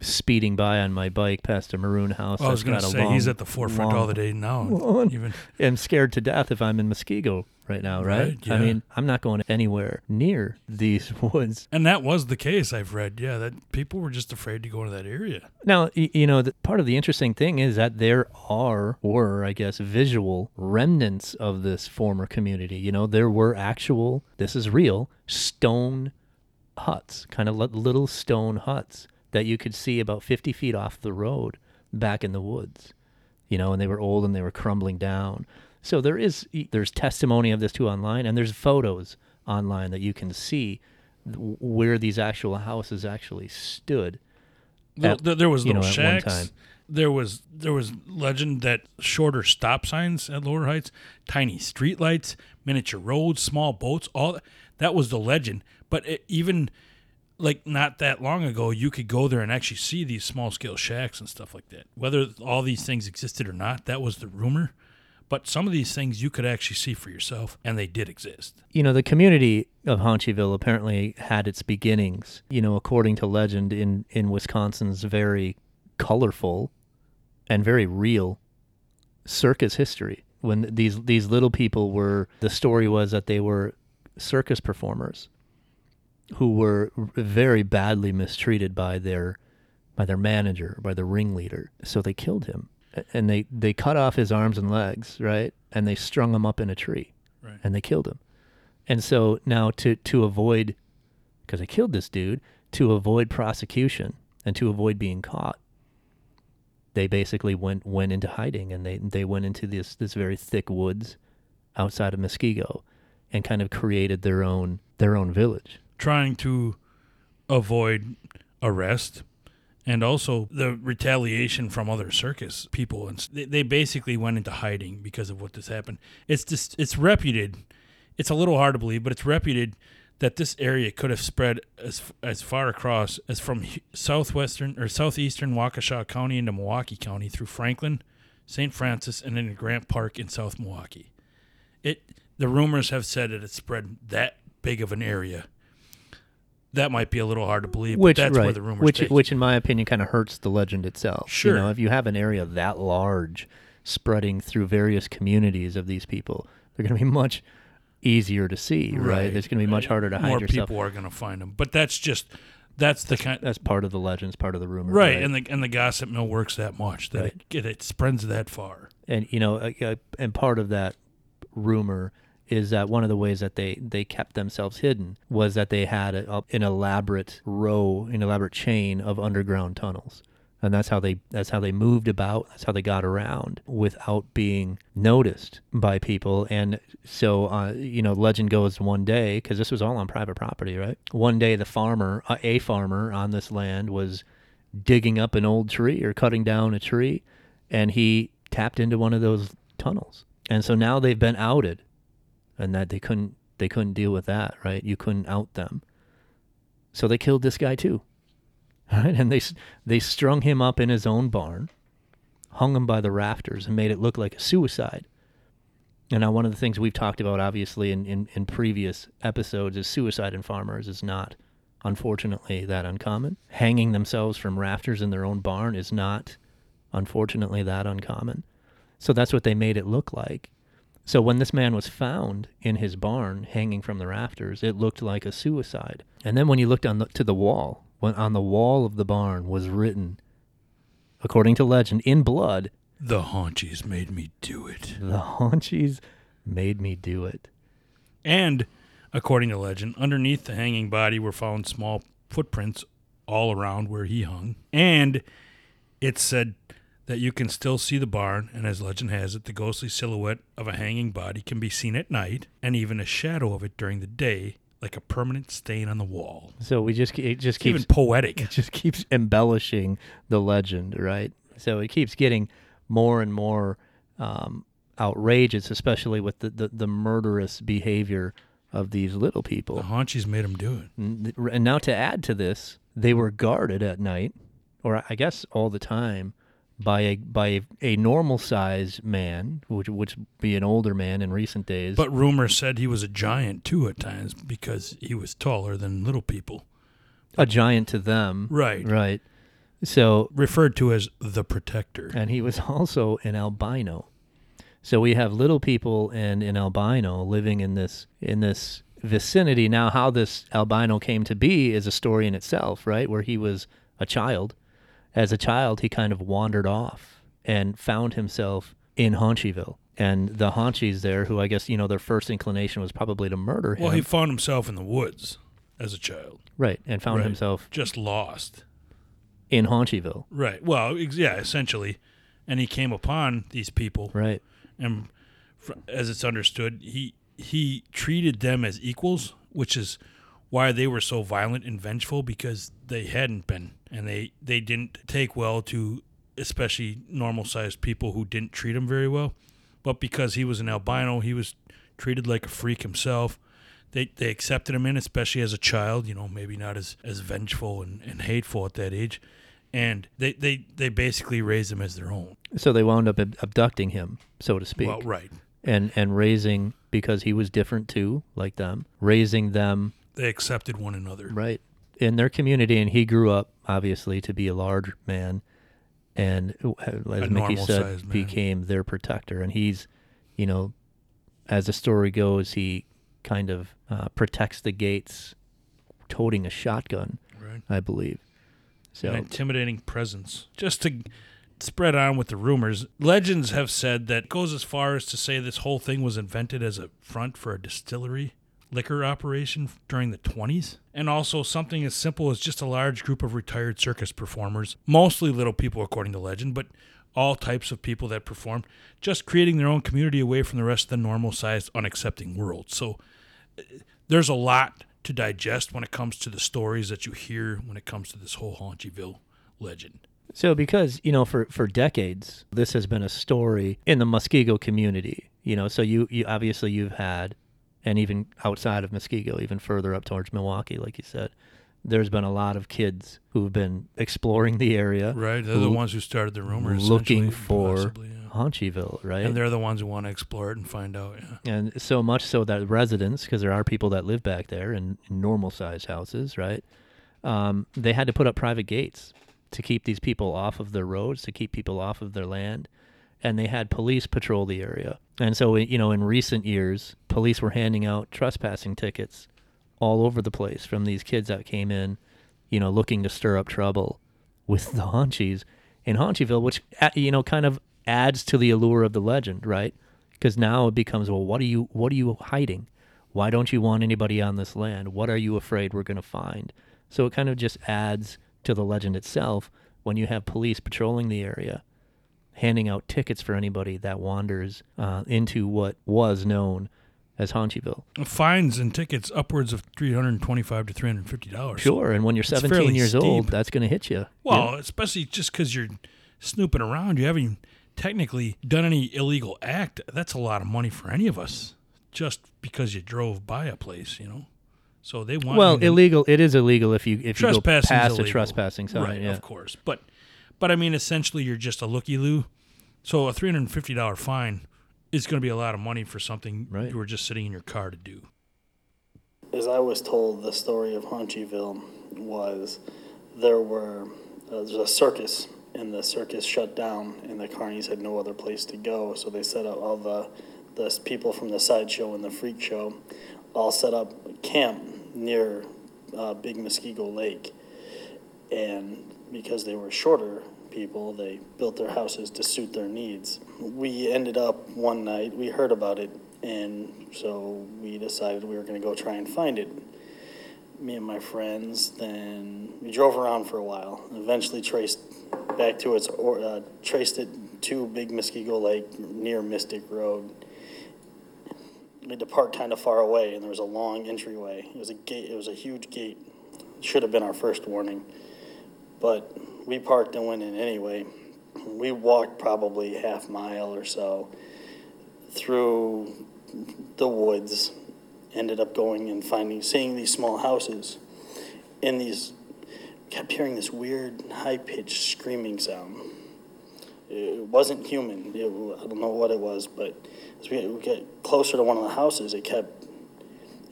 speeding by on my bike past a maroon house. I was going to say he's at the forefront long- all the day now. long- Even am scared to death if I'm in Muskego right now, right? Right, I mean, I'm not going anywhere near these woods. and that was the case. I've read, yeah, that people were just afraid to go to that area. Now, you know, the, part of the interesting thing is that there are, were, I guess, visual remnants of this former community. You know, there were actual, this is real, stone huts, kind of little stone huts that you could see about 50 feet off the road back in the woods. You know, and they were old and they were crumbling down. So there is, there's testimony of this too online, and there's photos online that you can see where these actual houses actually stood. At- there, there was little know, shacks. time. There was there was legend that shorter stop signs at lower heights, tiny street lights, miniature roads, small boats, all that was the legend. But it, even like not that long ago, you could go there and actually see these small scale shacks and stuff like that. Whether all these things existed or not, that was the rumor. But some of these things you could actually see for yourself, and they did exist. you know, the community of Haunchyville apparently had its beginnings, you know, according to legend, in, in Wisconsin's very colorful and very real circus history. When these these little people were, the story was that they were circus performers who were very badly mistreated by their by their manager, by the ringleader. So they killed him, and they they cut off his arms and legs, right, and they strung him up in a tree, Right. and they killed him. And so now to to avoid, because they killed this dude, to avoid prosecution and to avoid being caught, they basically went went into hiding and they they went into this this very thick woods outside of Muskego, and kind of created their own their own village. Trying to avoid arrest and also the retaliation from other circus people and they, basically went into hiding because of what this happened it's just it's reputed it's a little hard to believe but it's reputed that this area could have spread as as far across as from southwestern or southeastern Waukesha County into Milwaukee County through Franklin, St. Francis, and into Grant Park in South Milwaukee. It the rumors have said that it spread that big of an area. That might be a little hard to believe, which but that's right, where the rumors which take. which in my opinion kind of hurts the legend itself. Sure. you know, if you have an area that large, spreading through various communities of these people, they're going to be much easier to see, right? It's going to be much harder to hide More yourself. people are going to find them, but that's just that's the kind That's part of the legends, part of the rumor, right, and the and the gossip mill works that much that Right. it, it spreads that far. and you know, uh, uh, and part of that rumor is that one of the ways that they they kept themselves hidden was that they had a, a- an elaborate row, an elaborate chain of underground tunnels, and that's how they that's how they moved about. That's how they got around without being noticed by people. And so, uh, you know, legend goes one day because this was all on private property, right? One day, the farmer, uh, a farmer on this land, was digging up an old tree or cutting down a tree, and he tapped into one of those tunnels. And so now they've been outed, and that they couldn't they couldn't deal with that, right? You couldn't out them, so they killed this guy too, right? And they they strung him up in his own barn, hung him by the rafters, and made it look like a suicide. And now one of the things we've talked about, obviously, in, in, in previous episodes, is suicide in farmers is not, unfortunately, that uncommon. Hanging themselves from rafters in their own barn is not, unfortunately, that uncommon. So that's what they made it look like. So when this man was found in his barn hanging from the rafters, it looked like a suicide. And then when you looked on the, to the wall, when on the wall of the barn was written, according to legend, in blood, The haunchies made me do it. the haunchies made me do it. And, according to legend, underneath the hanging body were found small footprints all around where he hung. And it said that you can still see the barn, and as legend has it, the ghostly silhouette of a hanging body can be seen at night, and even a shadow of it during the day, like a permanent stain on the wall. So we just it just It's keeps even poetic. it just keeps embellishing the legend, right? So it keeps getting more and more um, outrageous, especially with the, the, the murderous behavior of these little people. The haunchies made them do it. And now to add to this, they were guarded at night, or I guess all the time, by a by a, a normal sized man, which which would be an older man in recent days. But rumor said he was a giant too at times because he was taller than little people. a giant to them, Right. Right. So Referred to as the protector. and he was also an albino. So we have little people and an albino living in this in this vicinity. Now, how this albino came to be is a story in itself, right? Where he was a child. As a child, he kind of wandered off and found himself in Haunchyville. And the Haunchies there, who I guess you know their first inclination was probably to murder him, Well, he found himself in the woods as a child, right? And found Right. himself just lost. in Haunchyville, Right. Well, ex- yeah, essentially. And he came upon these people, right? and fr- as it's understood, he he treated them as equals, which is why they were so violent and vengeful because they hadn't been, and they they didn't take well to especially normal sized people who didn't treat him very well. But because he was an albino, he was treated like a freak himself. They they accepted him in, especially as a child. You know, maybe not as as vengeful and, and hateful at that age. And they, they, they basically raised him as their own. So they wound up abducting him, so to speak. Well, right. and and raising because he was different too, like them, raising them They accepted one another. right in their community, and he grew up obviously to be a large man, and as Mickey said, became their protector, and he's, you know, as the story goes, he kind of uh, protects the gates, toting a shotgun, Right. I believe. So An intimidating presence. Just to spread on with the rumors, legends have said that it goes as far as to say this whole thing was invented as a front for a distillery liquor operation during the 20s. And also something as simple as just a large group of retired circus performers, mostly little people according to legend, but all types of people that performed, just creating their own community away from the rest of the normal sized, unaccepting world. So uh, there's a lot to digest when it comes to the stories that you hear when it comes to this whole Haunchyville legend. So, because you know, for for decades, this has been a story in the Muskego community. You know, so you you obviously you've had, and even outside of Muskego, even further up towards Milwaukee, like you said, there's been a lot of kids who've been exploring the area, Right? They're the ones who started the rumors. looking for possibly, yeah. Haunchyville, right? And they're the ones who want to explore it and find out. Yeah. and so much so that residents, because there are people that live back there in, in normal sized houses, right? Um, they had to put up private gates to keep these people off of their roads, to keep people off of their land, and they had police patrol the area. And so, you know, in recent years, police were handing out trespassing tickets all over the place from these kids that came in, you know, looking to stir up trouble with the Haunchies in Haunchyville, which you know kind of adds to the allure of the legend, right? Because now it becomes, well, what are you what are you hiding? Why don't you want anybody on this land? What are you afraid we're going to find? So it kind of just adds to the legend itself when you have police patrolling the area, handing out tickets for anybody that wanders uh, into what was known as Haunchyville. Fines and tickets upwards of three hundred twenty-five to three hundred and fifty dollars. Sure, and when you're It's 17 fairly years old, that's going to hit you. Well, especially just because you're snooping around, you haven't technically done any illegal act. That's a lot of money for any of us, just because you drove by a place, you know. So they want well, illegal. It is illegal if you if you go past a trespassing sign. right? yeah. Of course, but but I mean, essentially, you're just a looky loo. So a three hundred and fifty dollar fine is going to be a lot of money for something Right. you were just sitting in your car to do. As I was told, the story of Haunchyville was there were uh, there's a circus and the circus shut down, and the carnies had no other place to go. So they set up all the the people from the sideshow and the freak show all set up camp near uh, Big Muskego Lake. And because they were shorter people, they built their houses to suit their needs. We ended up one night, we heard about it, and so we decided we were going to go try and find it. Me and my friends, then we drove around for a while, eventually traced back to its, or, uh, traced it to Big Muskego Lake near Mystic Road. We had to park kind of far away, and there was a long entryway. It was a gate, it was a huge gate. It Should have been our first warning. But we parked and went in anyway. We walked probably half mile or so through the woods, ended up going and finding, seeing these small houses. and these, kept hearing this weird, high-pitched screaming sound. It wasn't human. It, I don't know what it was, but as we we get closer to one of the houses, it kept,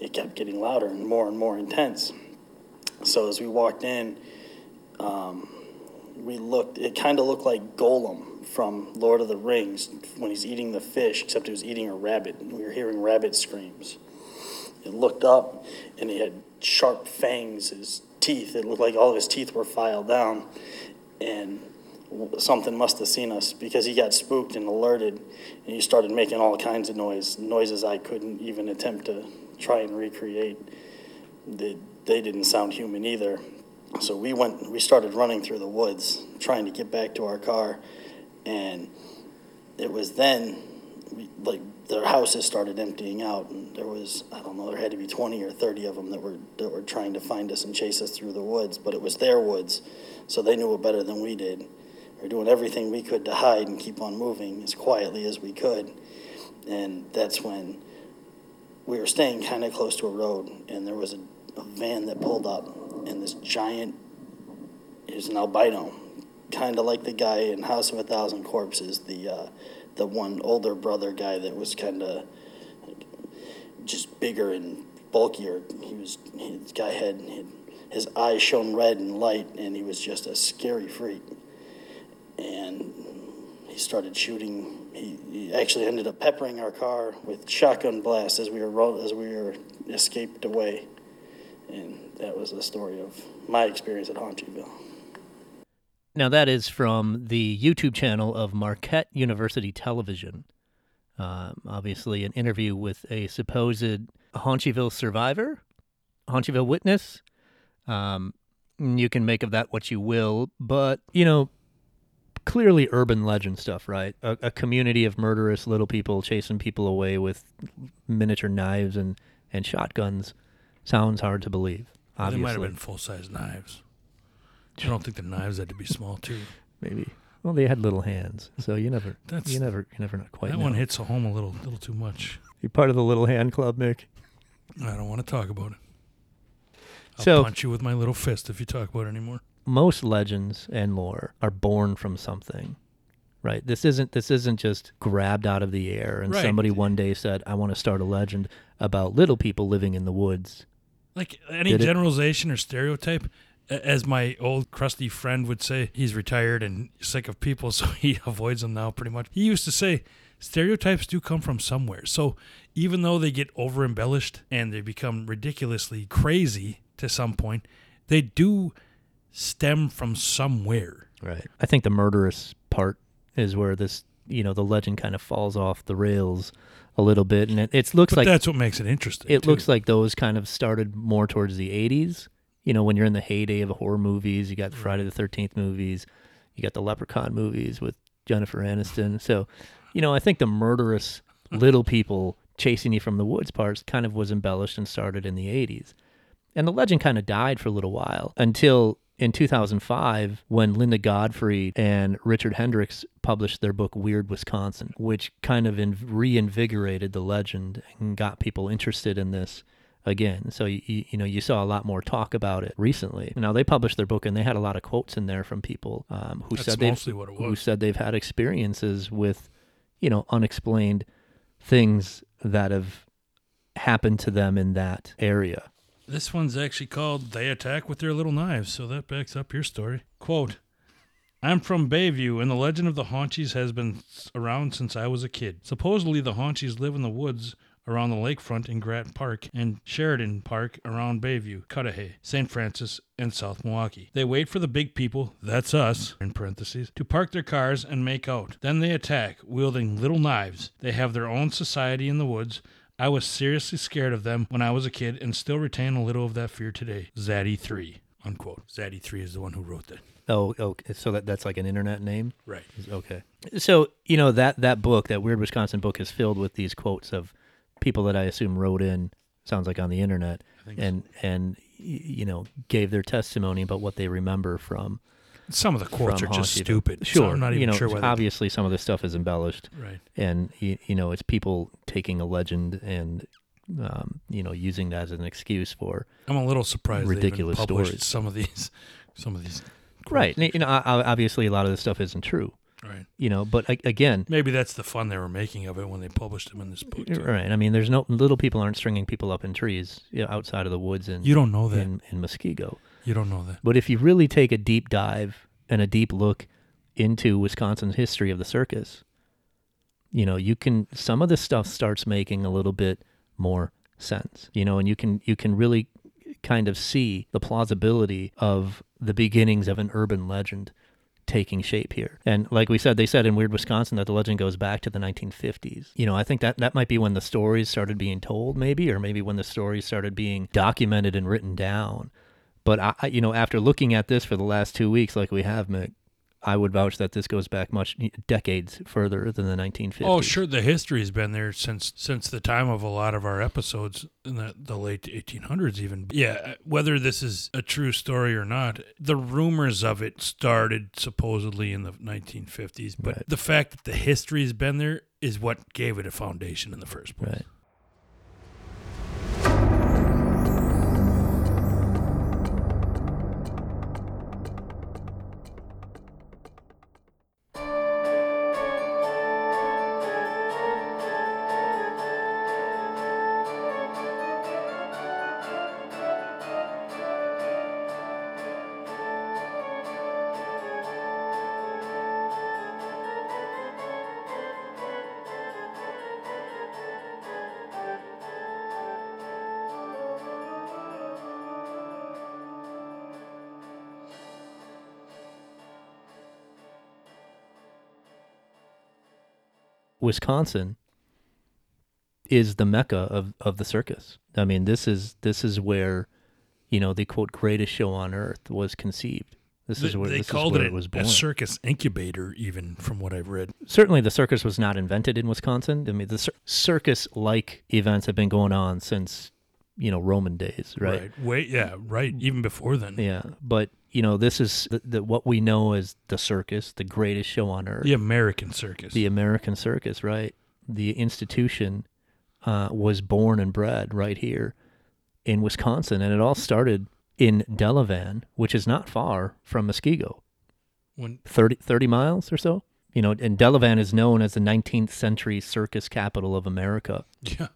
it kept getting louder and more and more intense. So as we walked in, um, we looked, it kind of looked like Gollum from Lord of the Rings when he's eating the fish, except he was eating a rabbit. And We were hearing rabbit screams. It looked up and he had sharp fangs, his teeth. It looked like all of his teeth were filed down. And something must have seen us because he got spooked and alerted and he started making all kinds of noise, noises I couldn't even attempt to try and recreate. They, they didn't sound human either. So we went, we started running through the woods, trying to get back to our car. And it was then, we, like, their houses started emptying out. And there was, I don't know, there had to be 20 or 30 of them that were, that were trying to find us and chase us through the woods. But it was their woods, so they knew it better than we did. We were doing everything we could to hide and keep on moving as quietly as we could. And that's when we were staying kind of close to a road, and there was a, a van that pulled up, and this giant, was an albino, kind of like the guy in House of a Thousand Corpses, the uh, the one older brother guy that was kind of just bigger and bulkier. He was his guy had his eyes shone red and light, and he was just a scary freak. And he started shooting. He, he actually ended up peppering our car with shotgun blasts as we were as we were escaped away. And that was the story of my experience at Haunchyville. Now, that is from the YouTube channel of Marquette University Television. Um, obviously, an interview with a supposed Haunchyville survivor, Haunchyville witness. Um, you can make of that what you will, but, you know, clearly urban legend stuff, right? A, a community of murderous little people chasing people away with miniature knives and, and shotguns sounds hard to believe. They might have been full size knives. I don't think the knives had to be small too. maybe. Well, they had little hands, so you never, That's- you never, you never not quite. that know. one hits home a little, little too much. You're part of the little hand club, Mick. I don't want to talk about it. I'll So- punch you with my little fist if you talk about it anymore. Most legends and lore are born from something, right? This isn't this isn't just grabbed out of the air and Right. somebody one day said, "I want to start a legend about little people living in the woods." Like any Did it- generalization or stereotype, a- as my old crusty friend would say, he's retired and sick of people, so he avoids them now pretty much. He used to say, stereotypes do come from somewhere. So even though they get over embellished and they become ridiculously crazy to some point, they do stem from somewhere. Right. I think the murderous part is where this, you know, the legend kind of falls off the rails a little bit, and it, it looks But like that's what makes it interesting. it too. looks like those kind of started more towards the 80s you know when you're in the heyday of horror movies you got the friday the 13th movies you got the leprechaun movies with jennifer aniston so you know i think the murderous little people chasing you from the woods parts kind of was embellished and started in the 80s and the legend kind of died for a little while until in 2005 when Linda Godfrey and Richard Hendricks published their book Weird Wisconsin, which kind of in- reinvigorated the legend and got people interested in this again. So you, you you know you saw a lot more talk about it recently. Now they published their book and they had a lot of quotes in there from people um, who That's said they've mostly what it who said they've had experiences with you know unexplained things that have happened to them in that area. This one's actually called They Attack with Their Little Knives, so that backs up your story. Quote I'm from Bayview, and the legend of the Haunchies has been around since I was a kid. Supposedly, the Haunchies live in the woods around the lakefront in Grant Park and Sheridan Park around Bayview, Cudahy, St. Francis, and South Milwaukee. They wait for the big people, that's us, in parentheses, to park their cars and make out. Then they attack, wielding little knives. They have their own society in the woods. I was seriously scared of them when I was a kid and still retain a little of that fear today. Zaddy 3. Unquote. Zaddy 3 is the one who wrote that. Oh, okay. So that that's like an internet name. Right. Okay. So you know that that book, that Weird Wisconsin book, is filled with these quotes of people that I assume wrote in. Sounds like on the internet, and and you know gave their testimony about what they remember from. Some of the quotes are just stupid. Sure, So I'm not even you know, sure why. they- obviously some of this stuff is embellished, Right. and you, you know it's people taking a legend and um, you know using that as an excuse for I'm a little surprised Ridiculous they even published stories. some of these. Some of these. right. and, You know, obviously a lot of this stuff isn't true. Right. You know, but again, Maybe that's the fun they were making of it when they published them in this book. too. Right. I mean, there's no little people aren't stringing people up in trees you know, outside of the woods and You don't know that. in, in Muskego. You don't know that. But if you really take a deep dive and a deep look into Wisconsin's history of the circus, you know, you can some of this stuff starts making a little bit more sense. You know, and you can you can really kind of see the plausibility of the beginnings of an urban legend taking shape here. And like we said, they said in Weird Wisconsin that the legend goes back to the 1950s. You know, I think that that might be when the stories started being told, maybe, or maybe when the stories started being documented and written down. But I, you know, after looking at this for the last two weeks, like we have, Mick, I would vouch that this goes back much decades further than the 1950s. Oh, sure. The history has been there since since the time of a lot of our episodes in the, the late 1800s, even. Yeah, uh, whether this is a true story or not, the rumors of it started supposedly in the 1950s. But Right. the fact that the history has been there is what gave it a foundation in the first place. Right. Wisconsin is the mecca of, of the circus. I mean, this is this is where, you know, the quote greatest show on earth was conceived. This They, is where they this called is where it it was a circus incubator, even from what I've read. Certainly, the circus was not invented in Wisconsin. I mean, the cir- circus-like events have been going on since, you know, Roman days, right? Wait, yeah, right. Even before then. Yeah, but you know, this is the, the, what we know as the circus, the greatest show on earth. The American circus. the American circus, right? The institution uh, was born and bred right here in Wisconsin, and it all started in Delavan, which is not far from Muskego, when 30, 30 miles or so. You know, and Delavan is known as the 19th century circus capital of America. yeah.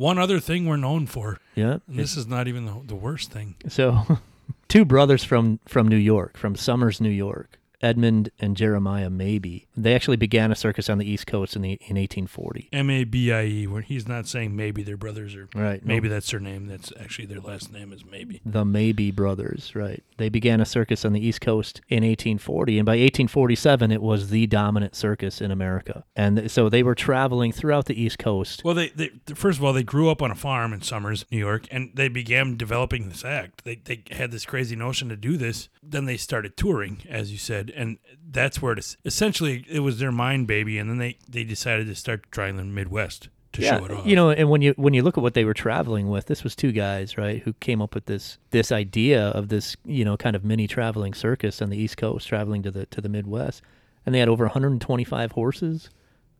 One other thing we're known for, Yeah. and this is not even the, the worst thing. So, two brothers from from New York, from Somers, New York, Edmund and Jeremiah Mabie. They actually began a circus on the East Coast in the in 1840. M A B I E, where he's not saying maybe they're brothers or Right. maybe that's their name. That's actually their last name is maybe. the Mabie brothers, right? They began a circus on the East Coast in 1840, and by 1847, it was the dominant circus in America. And th- so they were traveling throughout the East Coast. Well, they, they first of all they grew up on a farm in Somers, New York, and they began developing this act. They they had this crazy notion to do this. Then they started touring, as you said, and that's where it. Essentially, it was their mind baby, and then they they decided to start trying the Midwest to show it off. you know, and when you when you look at what they were traveling with, this was two guys, right, who came up with this this idea of this, you know, kind of mini traveling circus on the East Coast, traveling to the to the Midwest, and they had over 125 horses.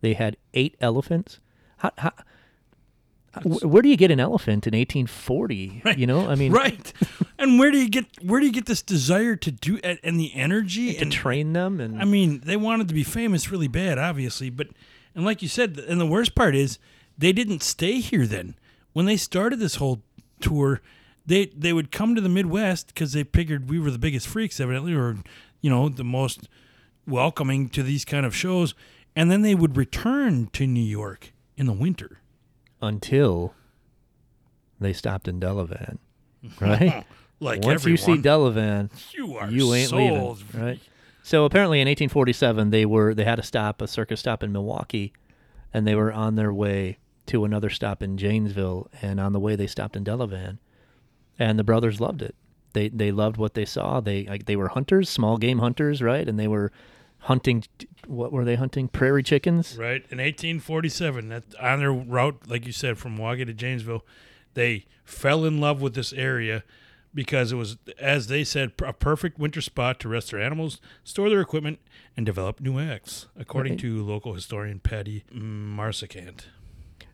They had eight elephants. How, how, wh- where do you get an elephant in 1840? You know, I mean, right. and where do you get where do you get this desire to do and and the energy to and train them and I mean, they wanted to be famous really bad, obviously, but and like you said, and the worst part is they didn't stay here then. When they started this whole tour, they they would come to the Midwest because they figured we were the biggest freaks, evidently, or you know, the most welcoming to these kind of shows, and then they would return to New York in the winter. Until they stopped in Delavan, right? Like Once you see Delavan, you are you ain't sold. leaving, right? So apparently, in 1847, they were they had a stop, a circus stop in Milwaukee, and they were on their way to another stop in Janesville. And on the way, they stopped in Delavan, and the brothers loved it. They they loved what they saw. They like they were hunters, small game hunters, right? And they were hunting. What were they hunting? Prairie chickens. Right in 1847, that on their route, like you said, from Milwaukee to Janesville, they fell in love with this area because it was, as they said, a perfect winter spot to rest their animals, store their equipment, and develop new acts, according Right. to local historian Patty Marsicant.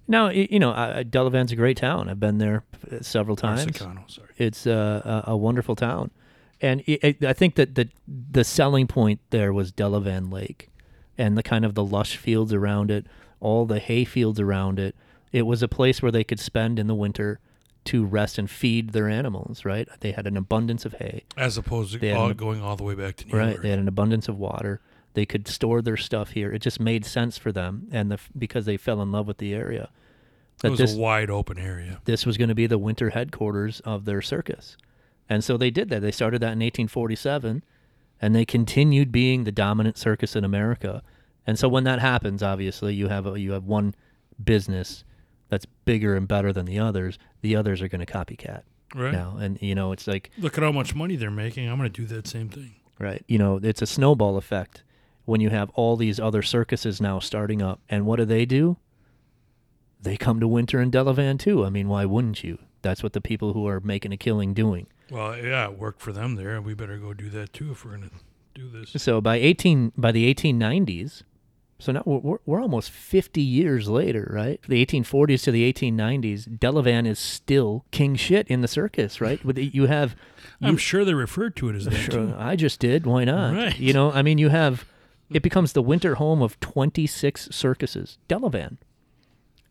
Now you know uh, Delavan's a great town. I've been there uh, several times. Marsicano, sorry. It's uh, a, a wonderful town, and it, it, I think that the the selling point there was Delavan Lake, and the kind of the lush fields around it, all the hay fields around it. It was a place where they could spend in the winter to rest and feed their animals. Right, they had an abundance of hay. As opposed to all, an- going all the way back to New York. Right, York. they had an abundance of water. They could store their stuff here. It just made sense for them, and the, because they fell in love with the area. It That was this, a wide open area. this was going to be the winter headquarters of their circus. And so they did that. They started that in 1847 and they continued being the dominant circus in America. And so when that happens, obviously, you have a, you have one business that's bigger and better than the others. The others are going to copycat Right. now. And you know, it's like Look at how much money they're making. I'm going to do that same thing. right, you know, it's a snowball effect when you have all these other circuses now starting up. And what do they do? They come to winter in Delavan too. I mean, why wouldn't you? That's what the people who are making a killing doing. Well, yeah, it worked for them there. We better go do that too if we're going to do this. So by 18 by the 1890s, so now we're, we're, almost 50 years later, right? The 1840s to the 1890s, Delavan is still king shit in the circus, right? With you have I'm sure they referred to it as that Sure. I just did. Why not? Right. You know, I mean, you have it becomes the winter home of 26 circuses, Delavan,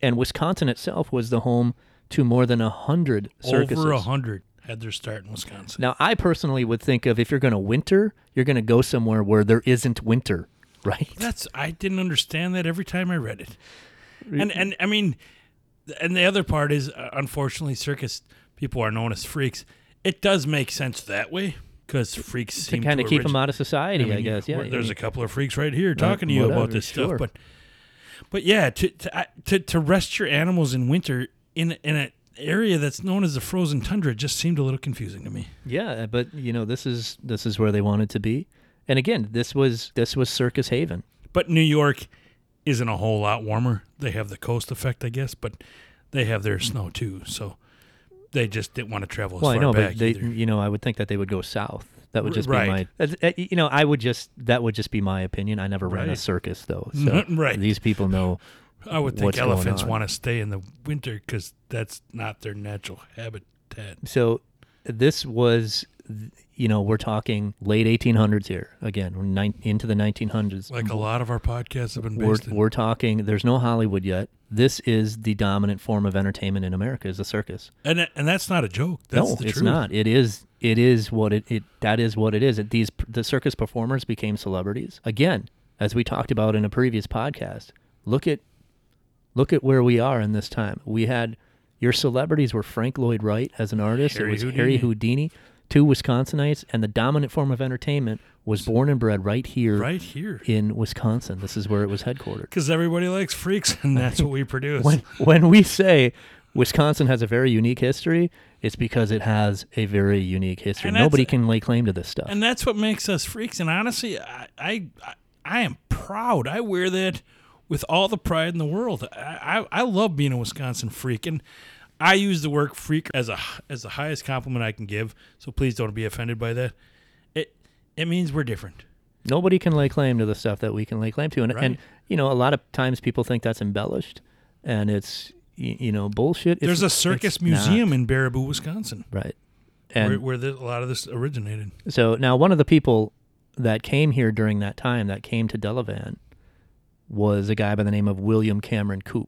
and Wisconsin itself was the home to more than a hundred circuses. Over a hundred had their start in Wisconsin. Now, I personally would think of if you're going to winter, you're going to go somewhere where there isn't winter, right? That's I didn't understand that every time I read it. And and I mean, and the other part is, uh, unfortunately, circus people are known as freaks. It does make sense that way because freaks to kind of keep origi- them out of society, I, mean, guess. Yeah, there's I a couple of freaks right here talking to you whatever, about this sure. stuff, but but yeah, to to, I- to to rest your animals in winter in in an area that's known as the frozen tundra just seemed a little confusing to me. yeah, but you know, this is this is where they wanted to be, and again, this was this was Circus Haven. But New York isn't a whole lot warmer. They have the coast effect, I guess, but they have their snow too. So they just didn't want to travel as Well, I know, back but they, either. you know, I would think that they would go south. That would just right. be my, uh, you know, I would just that would just be my opinion. I never ran a circus though, so Right. these people know. I would think elephants want to stay in the winter because that's not their natural habitat. So this was, you know, we're talking late 1800s here again. We're nine, into the 1900s. Like a lot of our podcasts have been we're, in. we're talking. There's no Hollywood yet. This is the dominant form of entertainment in America. Is the circus. And and that's not a joke. That's no, it's truth. not. It is. It is what it, it. That is what it is. It, these the circus performers became celebrities again, as we talked about in a previous podcast. Look at, look at where we are in this time. We had your celebrities were Frank Lloyd Wright as an artist. Harry it was Houdini. Harry Houdini, two Wisconsinites, and the dominant form of entertainment was born and bred right here Right here. in Wisconsin. This is where it was headquartered. Because everybody likes freaks, and that's what we produce. when when we say Wisconsin has a very unique history, it's because it has a very unique history. Nobody can lay claim to this stuff. and that's what makes us freaks. And honestly, I, I, I am proud. I wear that with all the pride in the world. I, I, I love being a Wisconsin freak, and I use the word freak as a as the highest compliment I can give. So please don't be offended by that. It it means we're different. Nobody can lay claim to the stuff that we can lay claim to. And, and you know, a lot of times people think that's embellished, and it's you know bullshit. It's- There's a circus not. museum in Baraboo, Wisconsin, right? And where, where the, a lot of this originated. So now one of the people that came here during that time that came to Delavan was a guy by the name of William Cameron Coup,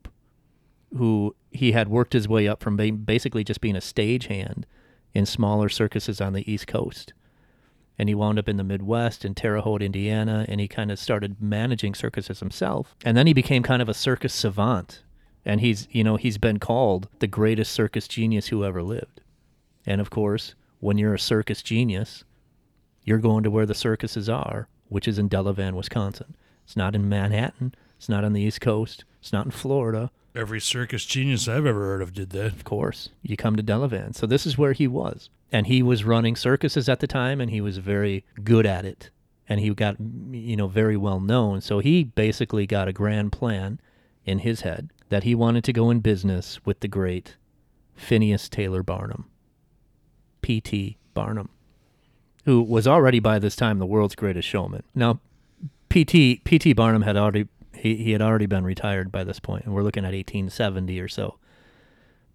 who he had worked his way up from basically just being a stagehand in smaller circuses on the East Coast. and he wound up in the Midwest in Terre Haute, Indiana, and he kind of started managing circuses himself. And then he became kind of a circus savant. And he's, you know, he's been called the greatest circus genius who ever lived. And of course, when you're a circus genius, you're going to where the circuses are, which is in Delavan, Wisconsin. It's not in Manhattan. It's not on the East Coast. It's not in Florida. Every circus genius I've ever heard of did that. Of course, you come to Delavan. So this is where he was. And he was running circuses at the time and he was very good at it. And he got, you know, very well known. So he basically got a grand plan in his head that he wanted to go in business with the great Phineas Taylor Barnum, P.T. Barnum, who was already by this time the world's greatest showman. Now, P.T. P.T. Barnum had already he, he had already been retired by this point, and we're looking at 1870 or so.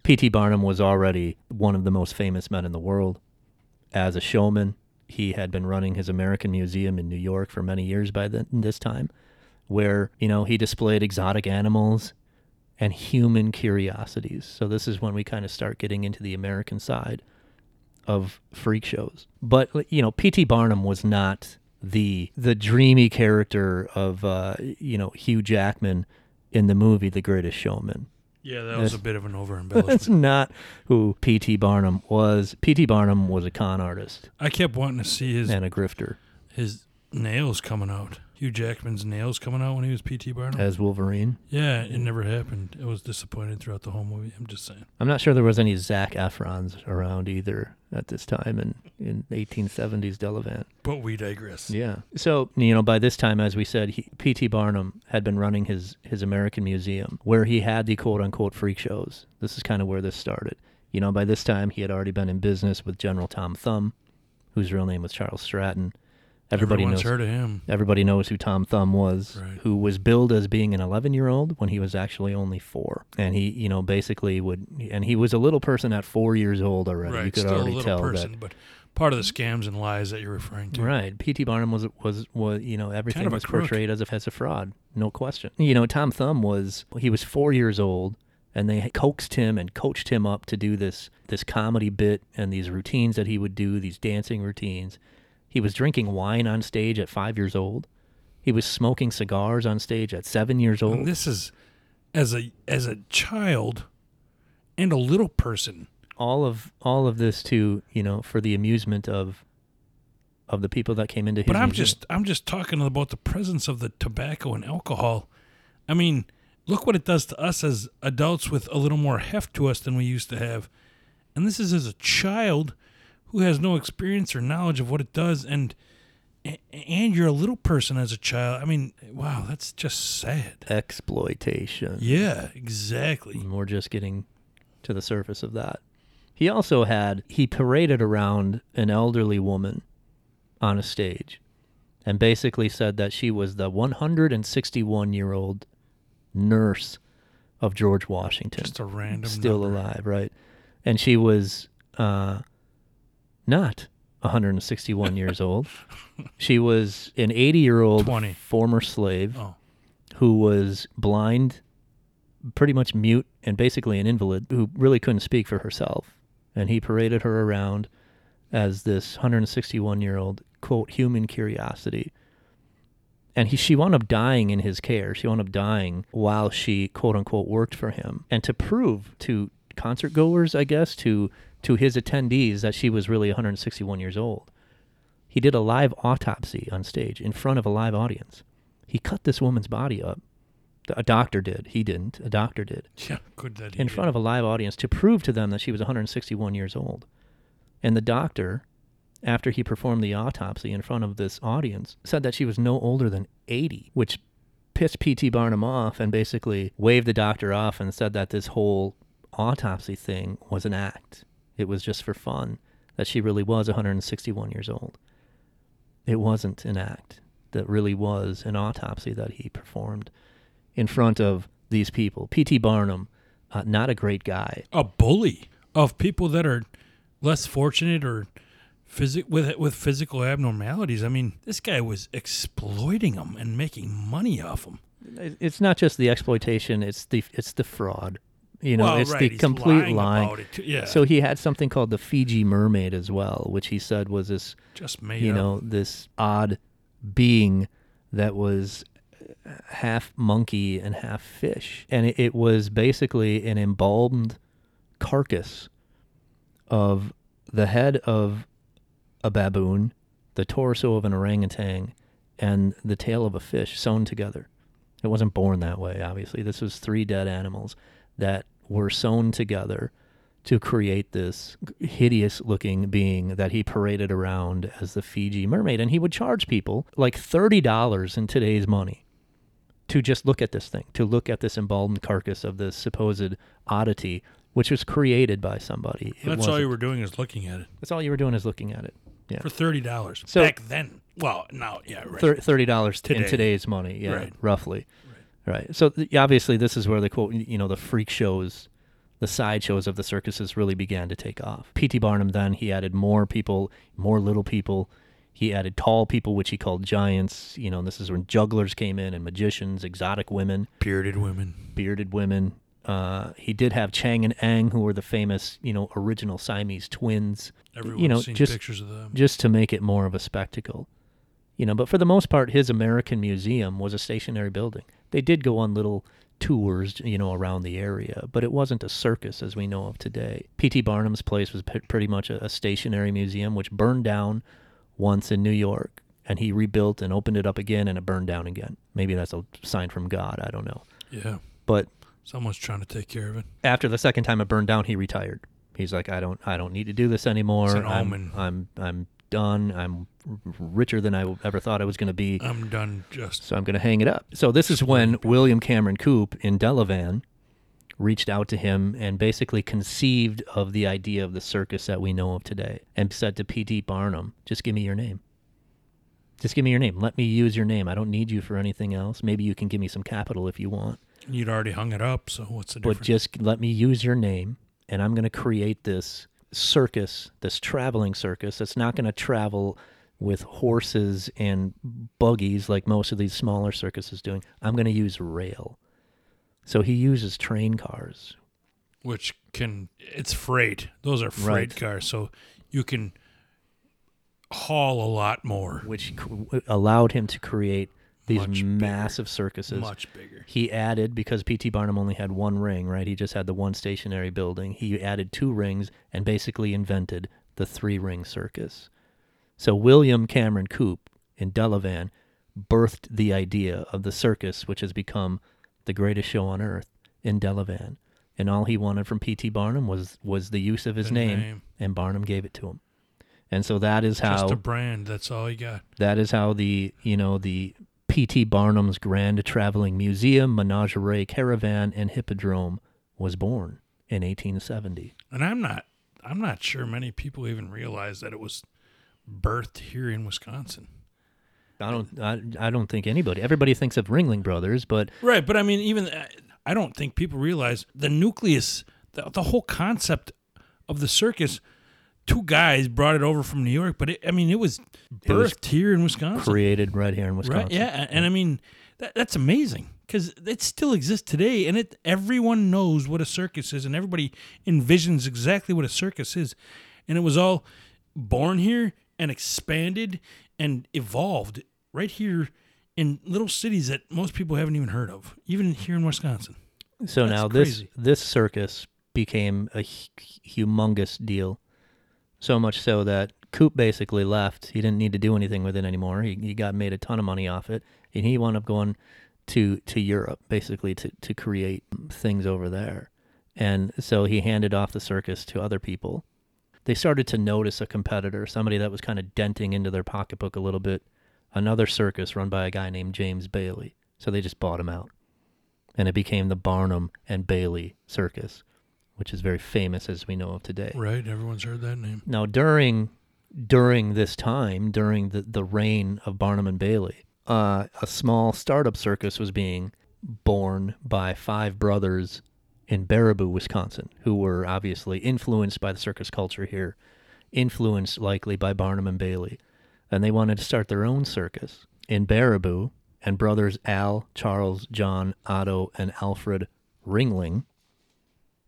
P.T. Barnum was already one of the most famous men in the world. As a showman, he had been running his American Museum in New York for many years by the, this time, where, you know, he displayed exotic animals and human curiosities. So this is when we kind of start getting into the American side of freak shows. But, you know, P.T. Barnum was not the the dreamy character of uh, you know Hugh Jackman in the movie The Greatest Showman. Yeah, that was a bit of an over embellishment. That's not who P.T. Barnum was. P.T. Barnum was a con artist I kept wanting to see his and a grifter his nails coming out. Hugh Jackman's nails coming out when he was P.T. Barnum. as Wolverine. yeah, it never happened. I was disappointed throughout the whole movie. I'm just saying. I'm not sure there was any Zach Efrons around either at this time in, in 1870s Delavan. But we digress. Yeah. So, you know, by this time, as we said, P.T. Barnum had been running his, his American Museum where he had the quote unquote freak shows. This is kind of where this started. You know, by this time, he had already been in business with General Tom Thumb, whose real name was Charles Stratton. Everybody Everyone's knows. heard of him. Everybody knows who Tom Thumb was, Right. who was billed as being an 11 year old when he was actually only four. And he, you know, basically would, and he was a little person at four years old already. Right, you could still a already little tell person, that. but part of the scams and lies that you're referring to. Right. P.T. Barnum was was was you know everything Kind of was portrayed as a as a fraud, no question. You know, Tom Thumb was he was four years old, and they coaxed him and coached him up to do this this comedy bit and these routines that he would do, these dancing routines. He was drinking wine on stage at five years old. He was smoking cigars on stage at seven years And old. this is as a as a child and a little person. All of all of this to you know for the amusement of of the people that came into his. But I'm museum. just I'm just talking about the presence of the tobacco and alcohol. I mean, look what it does to us as adults with a little more heft to us than we used to have. And this is as a child who has no experience or knowledge of what it does and and you're a little person as a child. I mean, wow, that's just sad. exploitation. Yeah, exactly. And we're just getting to the surface of that. He also had he paraded around an elderly woman on a stage and basically said that she was the 161 year old nurse of George Washington. Just a random still number. alive, right? And she was uh, not 161 years old. She was an 80 year old 20. former slave Oh, who was blind, pretty much mute, and basically an invalid who really couldn't speak for herself. And he paraded her around as this 161 year old, quote, human curiosity. And he, she wound up dying in his care. She wound up dying while she, quote unquote, worked for him. And to prove to concert goers, I guess, to, to his attendees that she was really 161 years old, he did a live autopsy on stage in front of a live audience. He cut this woman's body up. A doctor did. He didn't. A doctor did. yeah, good that In did. front of a live audience to prove to them that she was 161 years old. And the doctor, after he performed the autopsy in front of this audience, said that she was no older than 80, which pissed P.T. Barnum off and basically waved the doctor off and said that this whole autopsy thing was an act. It was just for fun, that she really was 161 years old. It wasn't an act. That really was an autopsy that he performed in front of these people. P.T. Barnum, uh, not a great guy. a bully of people that are less fortunate or physic with with physical abnormalities. I mean, this guy was exploiting them and making money off them. It's not just the exploitation; it's the it's the fraud. You know, Well, it's right, the he's complete lying line. about it. Yeah. So he had something called the Fiji mermaid as well, which he said was this, Just made you up. know, this odd being that was uh, half monkey and half fish, and it, it was basically an embalmed carcass of the head of a baboon, the torso of an orangutan, and the tail of a fish sewn together. It wasn't born that way, obviously. This was three dead animals that were sewn together to create this hideous looking being that he paraded around as the Fiji mermaid. And he would charge people like $30 in today's money to just look at this thing, to look at this embalmed carcass of this supposed oddity, which was created by somebody. It That's all you were doing is looking at it That's all you were doing is looking at it. Yeah. for thirty dollars So- back then. Well, now, yeah, right. Thirty dollars in today's money, yeah, Right. roughly. Right. So th- obviously, this is where the quote, you know, the freak shows, the sideshows of the circuses really began to take off. P.T. Barnum then he added more people, more little people. He added tall people, which he called giants. You know, and this is when jugglers came in and magicians, exotic women, Bearded women. bearded women. Uh, he did have Chang and Eng, who were the famous, you know, original Siamese twins. Everyone's you know, seen just pictures of them. just to make it more of a spectacle. You know, but for the most part, his American Museum was a stationary building. They did go on little tours, you know, around the area, but it wasn't a circus as we know of today. P.T. Barnum's place was p- pretty much a, a stationary museum, which burned down once in New York, and he rebuilt and opened it up again, and it burned down again. Maybe that's a sign from God. I don't know. Yeah, But someone's trying to take care of it. after the second time it burned down, he retired. He's like, I don't, I don't need to do this anymore. It's an I'm, omen. I'm, I'm done. I'm richer than I ever thought I was going to be. I'm done. Just So I'm going to hang it up. So this is when William Cameron Coup in Delavan reached out to him and basically conceived of the idea of the circus that we know of today and said to P.T. Barnum, just give me your name. Just give me your name. Let me use your name. I don't need you for anything else. Maybe you can give me some capital if you want you'd already hung it up. So what's the difference? but just let me use your name and I'm going to create this circus, this traveling circus that's not going to travel with horses and buggies like most of these smaller circuses doing. I'm going to use rail. So he uses train cars. Which can it's freight. Those are freight Right. cars, so you can haul a lot more. which allowed him to create these Much bigger. massive circuses. Much bigger. He added because P.T. Barnum only had one ring, right? He just had the one stationary building. He added two rings and basically invented the three-ring circus. So William Cameron Coup in Delavan birthed the idea of the circus, which has become the greatest show on earth in Delavan. And all he wanted from P.T. Barnum was was the use of his name, name. and Barnum gave it to him. And so that is how Just a brand. That's all you got. that is how the you know the P.T. Barnum's Grand Traveling Museum, Menagerie, Caravan, and Hippodrome was born in 1870. And I'm not. I'm not sure many people even realize that it was birthed here in Wisconsin. I don't I, I don't think anybody everybody thinks of Ringling Brothers, but Right, but I mean, even uh, I don't think people realize the nucleus, the, the whole concept of the circus. Two guys brought it over from New York, but it, I mean, it was birthed was here in Wisconsin. created right here in Wisconsin. Right? Yeah, and I mean that, that's amazing because it still exists today, and it everyone knows what a circus is, and everybody envisions exactly what a circus is, and it was all born here and expanded and evolved right here in little cities that most people haven't even heard of, even here in Wisconsin. So That's now crazy. this this circus became a humongous deal, so much so that Coup basically left. He didn't need to do anything with it anymore. He he got made a ton of money off it, and he wound up going to to Europe basically to to create things over there. And so he handed off the circus to other people. They started to notice a competitor, somebody that was kind of denting into their pocketbook a little bit. Another circus run by a guy named James Bailey. So they just bought him out and it became the Barnum and Bailey Circus, which is very famous as we know of today. Right? Everyone's heard that name. Now, during during this time, during the, the reign of Barnum and Bailey, uh, a small startup circus was being born by five brothers in Baraboo, Wisconsin, who were obviously influenced by the circus culture here, influenced likely by Barnum and Bailey, and they wanted to start their own circus in Baraboo. And brothers Al, Charles, John, Otto, and Alfred Ringling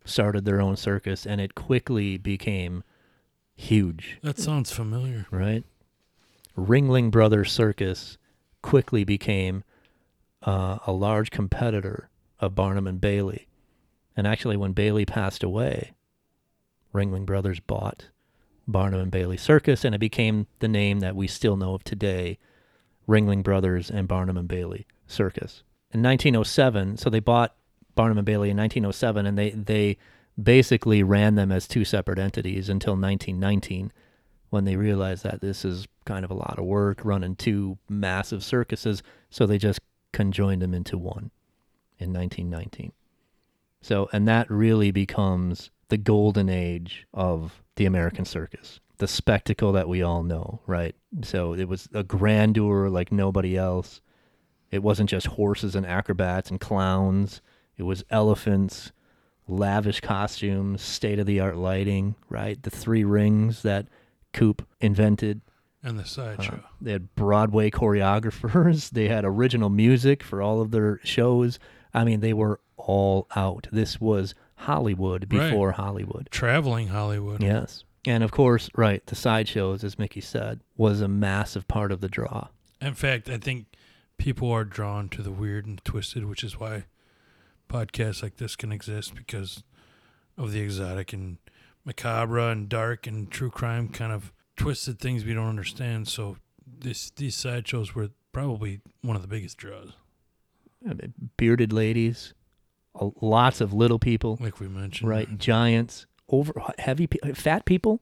started their own circus, and it quickly became huge. That sounds familiar. right? Ringling Brothers Circus quickly became uh, a large competitor of Barnum and Bailey. And actually, when Bailey passed away, Ringling Brothers bought Barnum and Bailey Circus, and it became the name that we still know of today Ringling Brothers and Barnum and Bailey Circus. In 1907, so they bought Barnum and Bailey in 1907, and they, they basically ran them as two separate entities until 1919 when they realized that this is kind of a lot of work running two massive circuses, so they just conjoined them into one in 1919. So, and that really becomes the golden age of the American circus, the spectacle that we all know, right? So it was a grandeur like nobody else. It wasn't just horses and acrobats and clowns. It was elephants, lavish costumes, state of the art lighting, right? The three rings that Coup invented. And the sideshow. Uh, they had Broadway choreographers. They had original music for all of their shows. I mean, they were all out. This was Hollywood Right. before Hollywood. Traveling Hollywood. Yes. And of course, right, the sideshows, as Mickey said, was a massive part of the draw. In fact, I think people are drawn to the weird and twisted, which is why podcasts like this can exist because of the exotic and macabre and dark and true crime kind of twisted things we don't understand. So this these sideshows were probably one of the biggest draws, bearded ladies, lots of little people, like we mentioned. right? Giants, over heavy, fat people.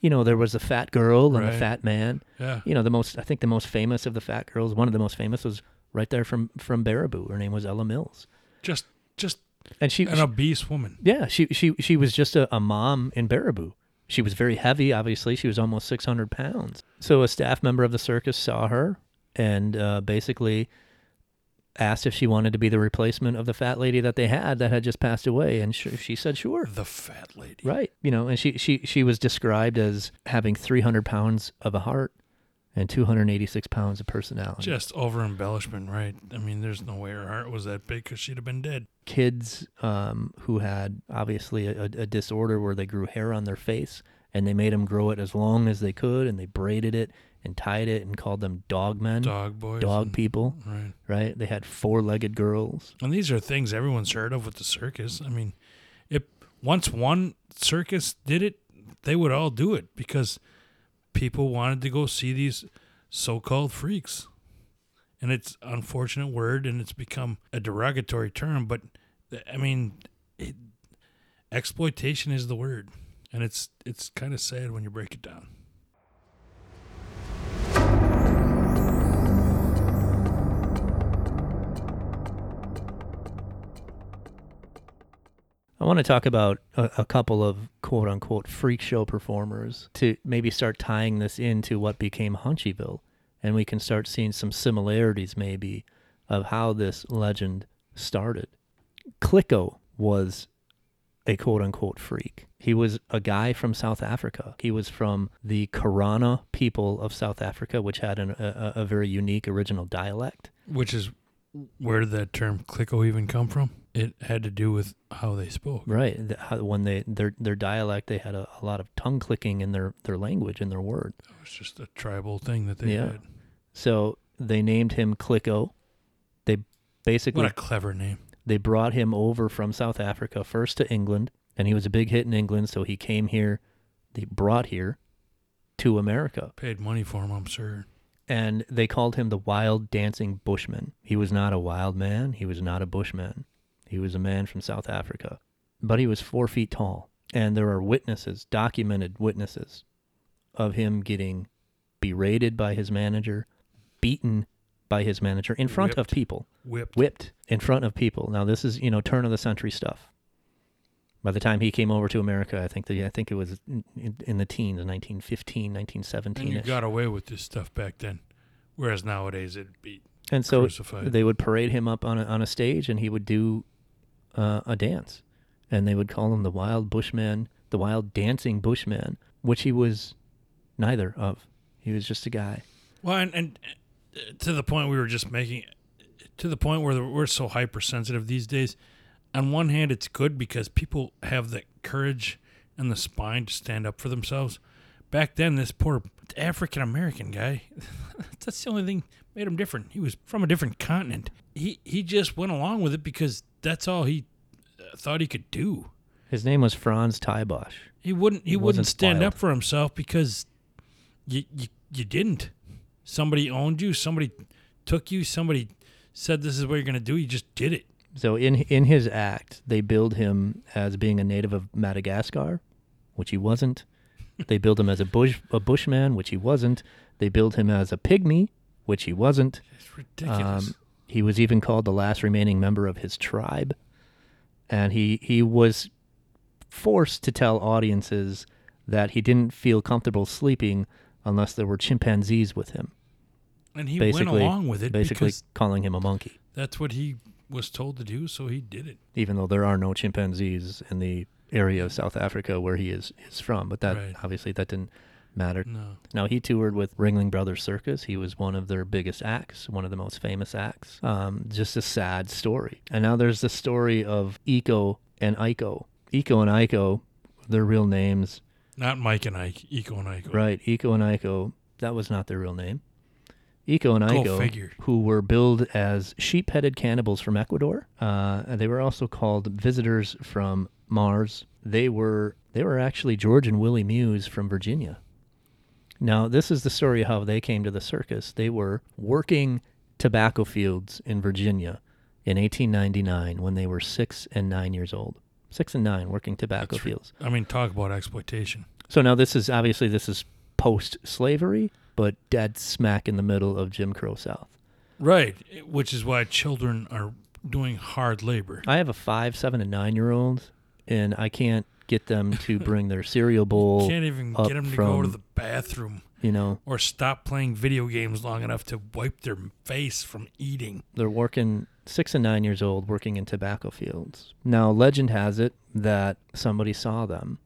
You know, there was a fat girl and a fat man. Yeah. You know, the most I think the most famous of the fat girls, one of the most famous was right there from from Baraboo. Her name was Ella Mills, Just just and she, an obese woman. yeah, she she she was just a, a mom in Baraboo. She was very heavy. Obviously, she was almost six hundred pounds. So a staff member of the circus saw her and uh, basically asked if she wanted to be the replacement of the fat lady that they had that had just passed away, and sh- she said sure. The fat lady. Right. You know, and she she she was described as having 300 pounds of a heart and 286 pounds of personality. Just over embellishment, right? I mean, there's no way her heart was that big because she'd have been dead. Kids um, who had obviously a, a disorder where they grew hair on their face and they made them grow it as long as they could and they braided it and tied it and called them dog men, Dog boys. dog and- people. Right. Right. They had four-legged girls. And these are things everyone's heard of with the circus. I mean, if once one circus did it, they would all do it because people wanted to go see these so-called freaks. And it's unfortunate word, and it's become a derogatory term. But I mean, it, exploitation is the word, and it's it's kind of sad when you break it down. I want to talk about a, a couple of quote unquote freak show performers to maybe start tying this into what became Haunchyville. And we can start seeing some similarities maybe of how this legend started. Clicko was a quote unquote freak. He was a guy from South Africa. He was from the Korana people of South Africa, which had an, a, a very unique original dialect. Which is where did that term "clicko" even come from? It had to do with how they spoke. Right. The, how, when they their their dialect, they had a, a lot of tongue clicking in their their language and their word. It was just a tribal thing that they Yeah. had. So they named him Clicko. They basically What a clever name. they brought him over from South Africa first to England, and he was a big hit in England. So he came here. They brought here to America, Paid money for him, I'm sure. and they called him the Wild Dancing Bushman. He was not a wild man. He was not a bushman. He was a man from South Africa, but he was four feet tall, and there are witnesses, documented witnesses, of him getting berated by his manager, beaten by his manager in front of people Whipped. whipped in front of people. Now this is you know turn of the century stuff. By the time he came over to America, I think the I think it was in, in, the teens, 1915, 1917. And 1917. you got away with this stuff back then. Whereas nowadays it'd be and so crucified. they would parade him up on a, on a stage, and he would do uh, a dance, and they would call him the Wild Bushman, the Wild Dancing Bushman, which he was neither of. He was just a guy. Well, and, and uh, to the point we were just making, to the point where we're so hypersensitive these days, on one hand, it's good because people have the courage and the spine to stand up for themselves. Back then, this poor African American guy, that's the only thing made him different. He was from a different continent. He he just went along with it because that's all he thought he could do. His name was Franz Taibosh. He wouldn't he, He wouldn't stand up for himself because you, you you didn't. Somebody owned you. Somebody took you. Somebody said this is what you're gonna do. You just did it. So in in his act, they billed him as being a native of Madagascar, which he wasn't. They billed him as a bush a bushman, which he wasn't. They billed him as a pygmy, which he wasn't. It's ridiculous. Um, he was even called the last remaining member of his tribe, and he he was forced to tell audiences that he didn't feel comfortable sleeping unless there were chimpanzees with him. and he basically, went along with it basically calling him a monkey, that's what he was told to do. So he did it. even though there are no chimpanzees in the area of South Africa where he is is from. But that Right. obviously that didn't matter. No. Now he toured with Ringling Brothers Circus. He was one of their biggest acts, one of the most famous acts. Um, just a sad story. And now there's the story of Eko and Iko. Eko and Iko, their real names, Not Mike and Ike, Eko and Ike. right? Eko and Iko, that was not their real name. Eko and figure. who were billed as sheep-headed cannibals from Ecuador. Uh, and they were also called visitors from Mars. They were they were actually George and Willie Muse from Virginia. Now, this is the story of how they came to the circus. They were working tobacco fields in Virginia in 1899 when they were six and nine years old. Six and nine working tobacco That's fields. I mean, talk about exploitation. So now this is obviously this is post slavery, but dead smack in the middle of Jim Crow South. Right. Which is why children are doing hard labor. I have a five, seven, and nine year old, and I can't get them to bring their cereal bowl. Can't even get them to go to the bathroom You know, or stop playing video games long enough to wipe their face from eating. they're working six and nine years old working in tobacco fields. Now, legend has it that somebody saw them,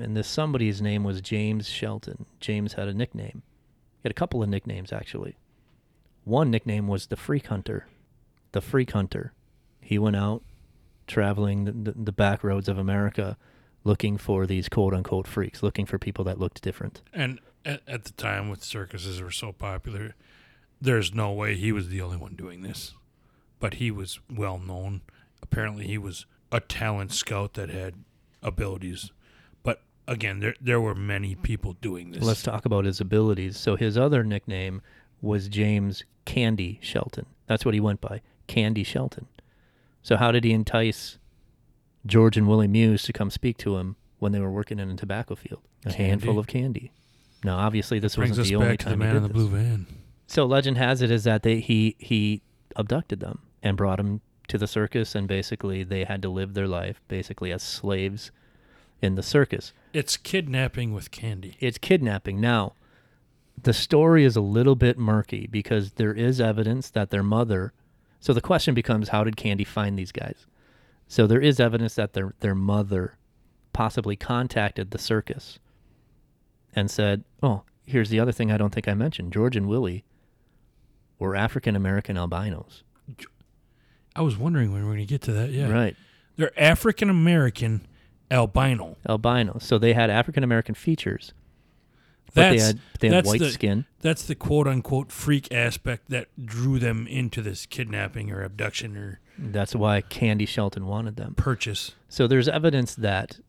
and this somebody's name was James Shelton. James had a nickname. He had a couple of nicknames actually. One nickname was the Freak Hunter. The Freak Hunter. He went out traveling the, the, the back roads of America looking for these quote unquote freaks, looking for people that looked different. And at, at the time, with circuses were so popular, there's no way he was the only one doing this. But he was well known. Apparently, he was a talent scout that had abilities. But again, there there were many people doing this. Let's talk about his abilities. So his other nickname was James Candy Shelton. That's what he went by, Candy Shelton. So how did he entice George and Willie Muse to come speak to him when they were working in a tobacco field? A Candy. handful of candy. Now, obviously, this brings wasn't us the only back to the time man he in did the this. blue van. So legend has it is that they he he abducted them and brought them to the circus, and basically they had to live their life basically as slaves in the circus. It's kidnapping with candy. it's kidnapping. Now, the story is a little bit murky because there is evidence that their mother. So the question becomes, how did Candy find these guys? So there is evidence that their their mother possibly contacted the circus and said, "Oh, here's the other thing I don't think I mentioned. George and Willie were African American albinos, I was wondering when we are going to get to that. Yeah. right? They're African American albino. Albino. So they had African American features, they That's had they had white the, skin. That's the quote unquote freak aspect that drew them into this kidnapping or abduction or That's why Candy Shelton wanted them. purchase. So there's evidence that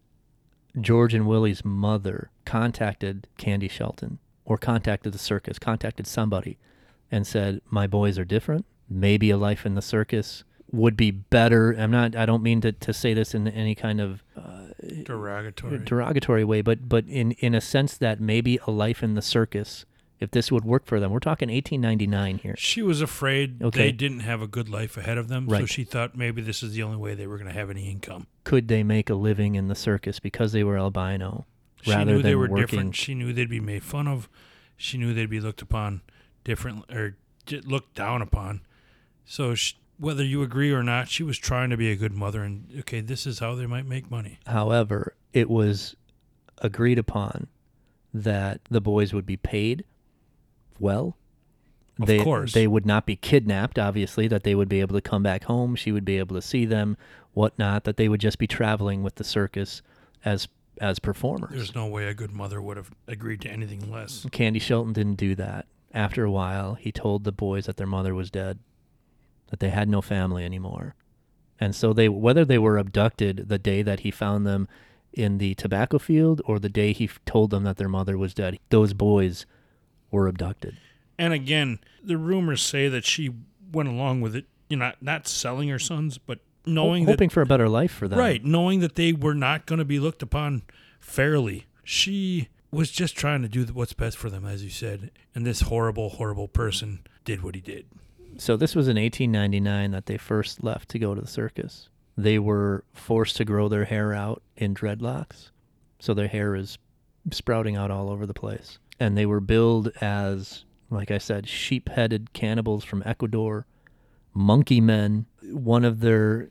George and Willie's mother contacted Candy Shelton or contacted the circus, contacted somebody and said, "My boys are different. Maybe a life in the circus would be better." I'm not I don't mean to, to say this in any kind of uh, Derogatory. derogatory way, but but in in a sense that maybe a life in the circus if this would work for them. We're talking 1899 here. she was afraid Okay. they didn't have a good life ahead of them, so she thought maybe this is the only way they were going to have any income. Could they make a living in the circus because they were albino She rather knew than they were working different. She knew they'd be made fun of. She knew they'd be looked upon different or looked down upon. So sh whether you agree or not, she was trying to be a good mother. And okay, this is how they might make money. However, it was agreed upon that the boys would be paid well Of they course. they would not be kidnapped. Obviously, that they would be able to come back home. She would be able to see them, whatnot. That they would just be traveling with the circus as as performers. There's no way a good mother would have agreed to anything less. Candy Shelton didn't do that. After a while, he told the boys that their mother was dead, that they had no family anymore. And so they whether they were abducted the day that he found them in the tobacco field or the day he f- told them that their mother was dead, those boys were abducted. And again, the rumors say that she went along with it, you know, not, not selling her sons, but knowing that hoping for a better life for them. Right, knowing that they were not going to be looked upon fairly. She was just trying to do what's best for them, as you said. And this horrible, horrible person did what he did. So this was in 1899 that they first left to go to the circus. They were forced to grow their hair out in dreadlocks. So their hair is sprouting out all over the place. And they were billed as, like I said, sheep headed cannibals from Ecuador, monkey men. One of their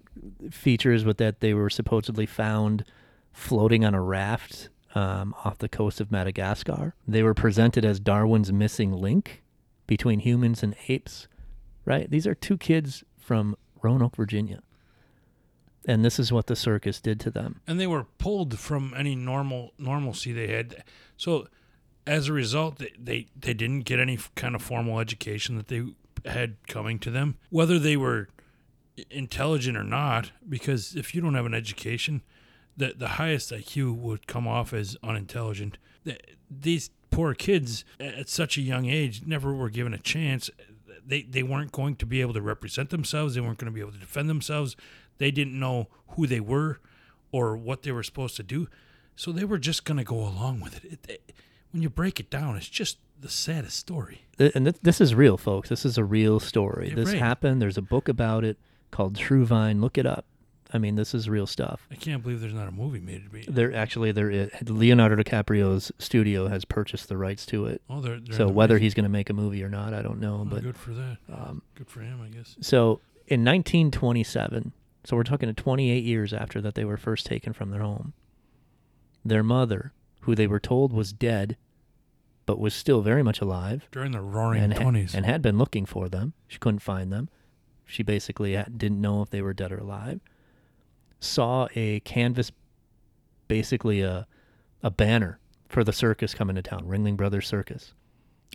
features was that they were supposedly found floating on a raft um, off the coast of Madagascar. They were presented as Darwin's missing link between humans and apes, right? These are two kids from Roanoke, Virginia. And this is what the circus did to them. And they were pulled from any normal normalcy they had. So as a result, they, they, they didn't get any kind of formal education that they had coming to them, whether they were intelligent or not, because if you don't have an education, the, the highest IQ would come off as unintelligent. Th- These poor kids at such a young age never were given a chance. They, they weren't going to be able to represent themselves. They weren't going to be able to defend themselves. They didn't know who they were or what they were supposed to do. So they were just going to go along with it. It, it. When you break it down, it's just the saddest story. And th- this is real, folks. This is a real story. Yeah, this right. happened. There's a book about it called Truevine. Look it up. I mean, this is real stuff. I can't believe there's not a movie made to be. There actually there is, Leonardo DiCaprio's studio has purchased the rights to it. Oh, they're, they're So whether he's going to make a movie or not, I don't know. Oh, But good for that. um, Good for him, I guess. So in 1927, so we're talking 28 years after that they were first taken from their home, their mother, who they were told was dead, but was still very much alive, During the roaring and, twenties. and had been looking for them. She couldn't find them. She basically didn't know if they were dead or alive. Saw a canvas, basically a, a banner for the circus coming to town, Ringling Brothers Circus.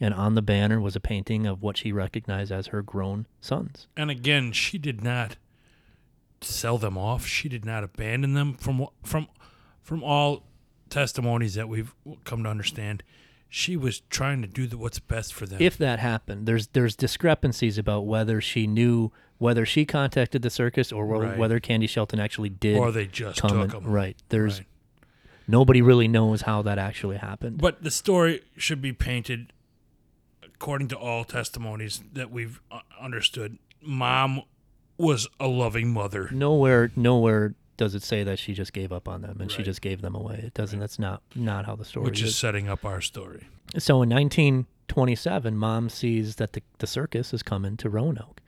And on the banner was a painting of what she recognized as her grown sons. And again, she did not sell them off. She did not abandon them from from from all testimonies that we've come to understand. She was trying to do the, what's best for them. if that happened there's there's discrepancies about whether she knew whether she contacted the circus or whe- Right. whether candy shelton actually did or they just took and- them. right there's Right. nobody really knows how that actually happened But the story should be painted according to all testimonies that we've uh, understood. Mom was a loving mother. nowhere nowhere does it say that she just gave up on them and she just gave them away it doesn't that's not not how the story Which is is setting up our story. so in 1927 mom sees that the, the circus is coming to roanoke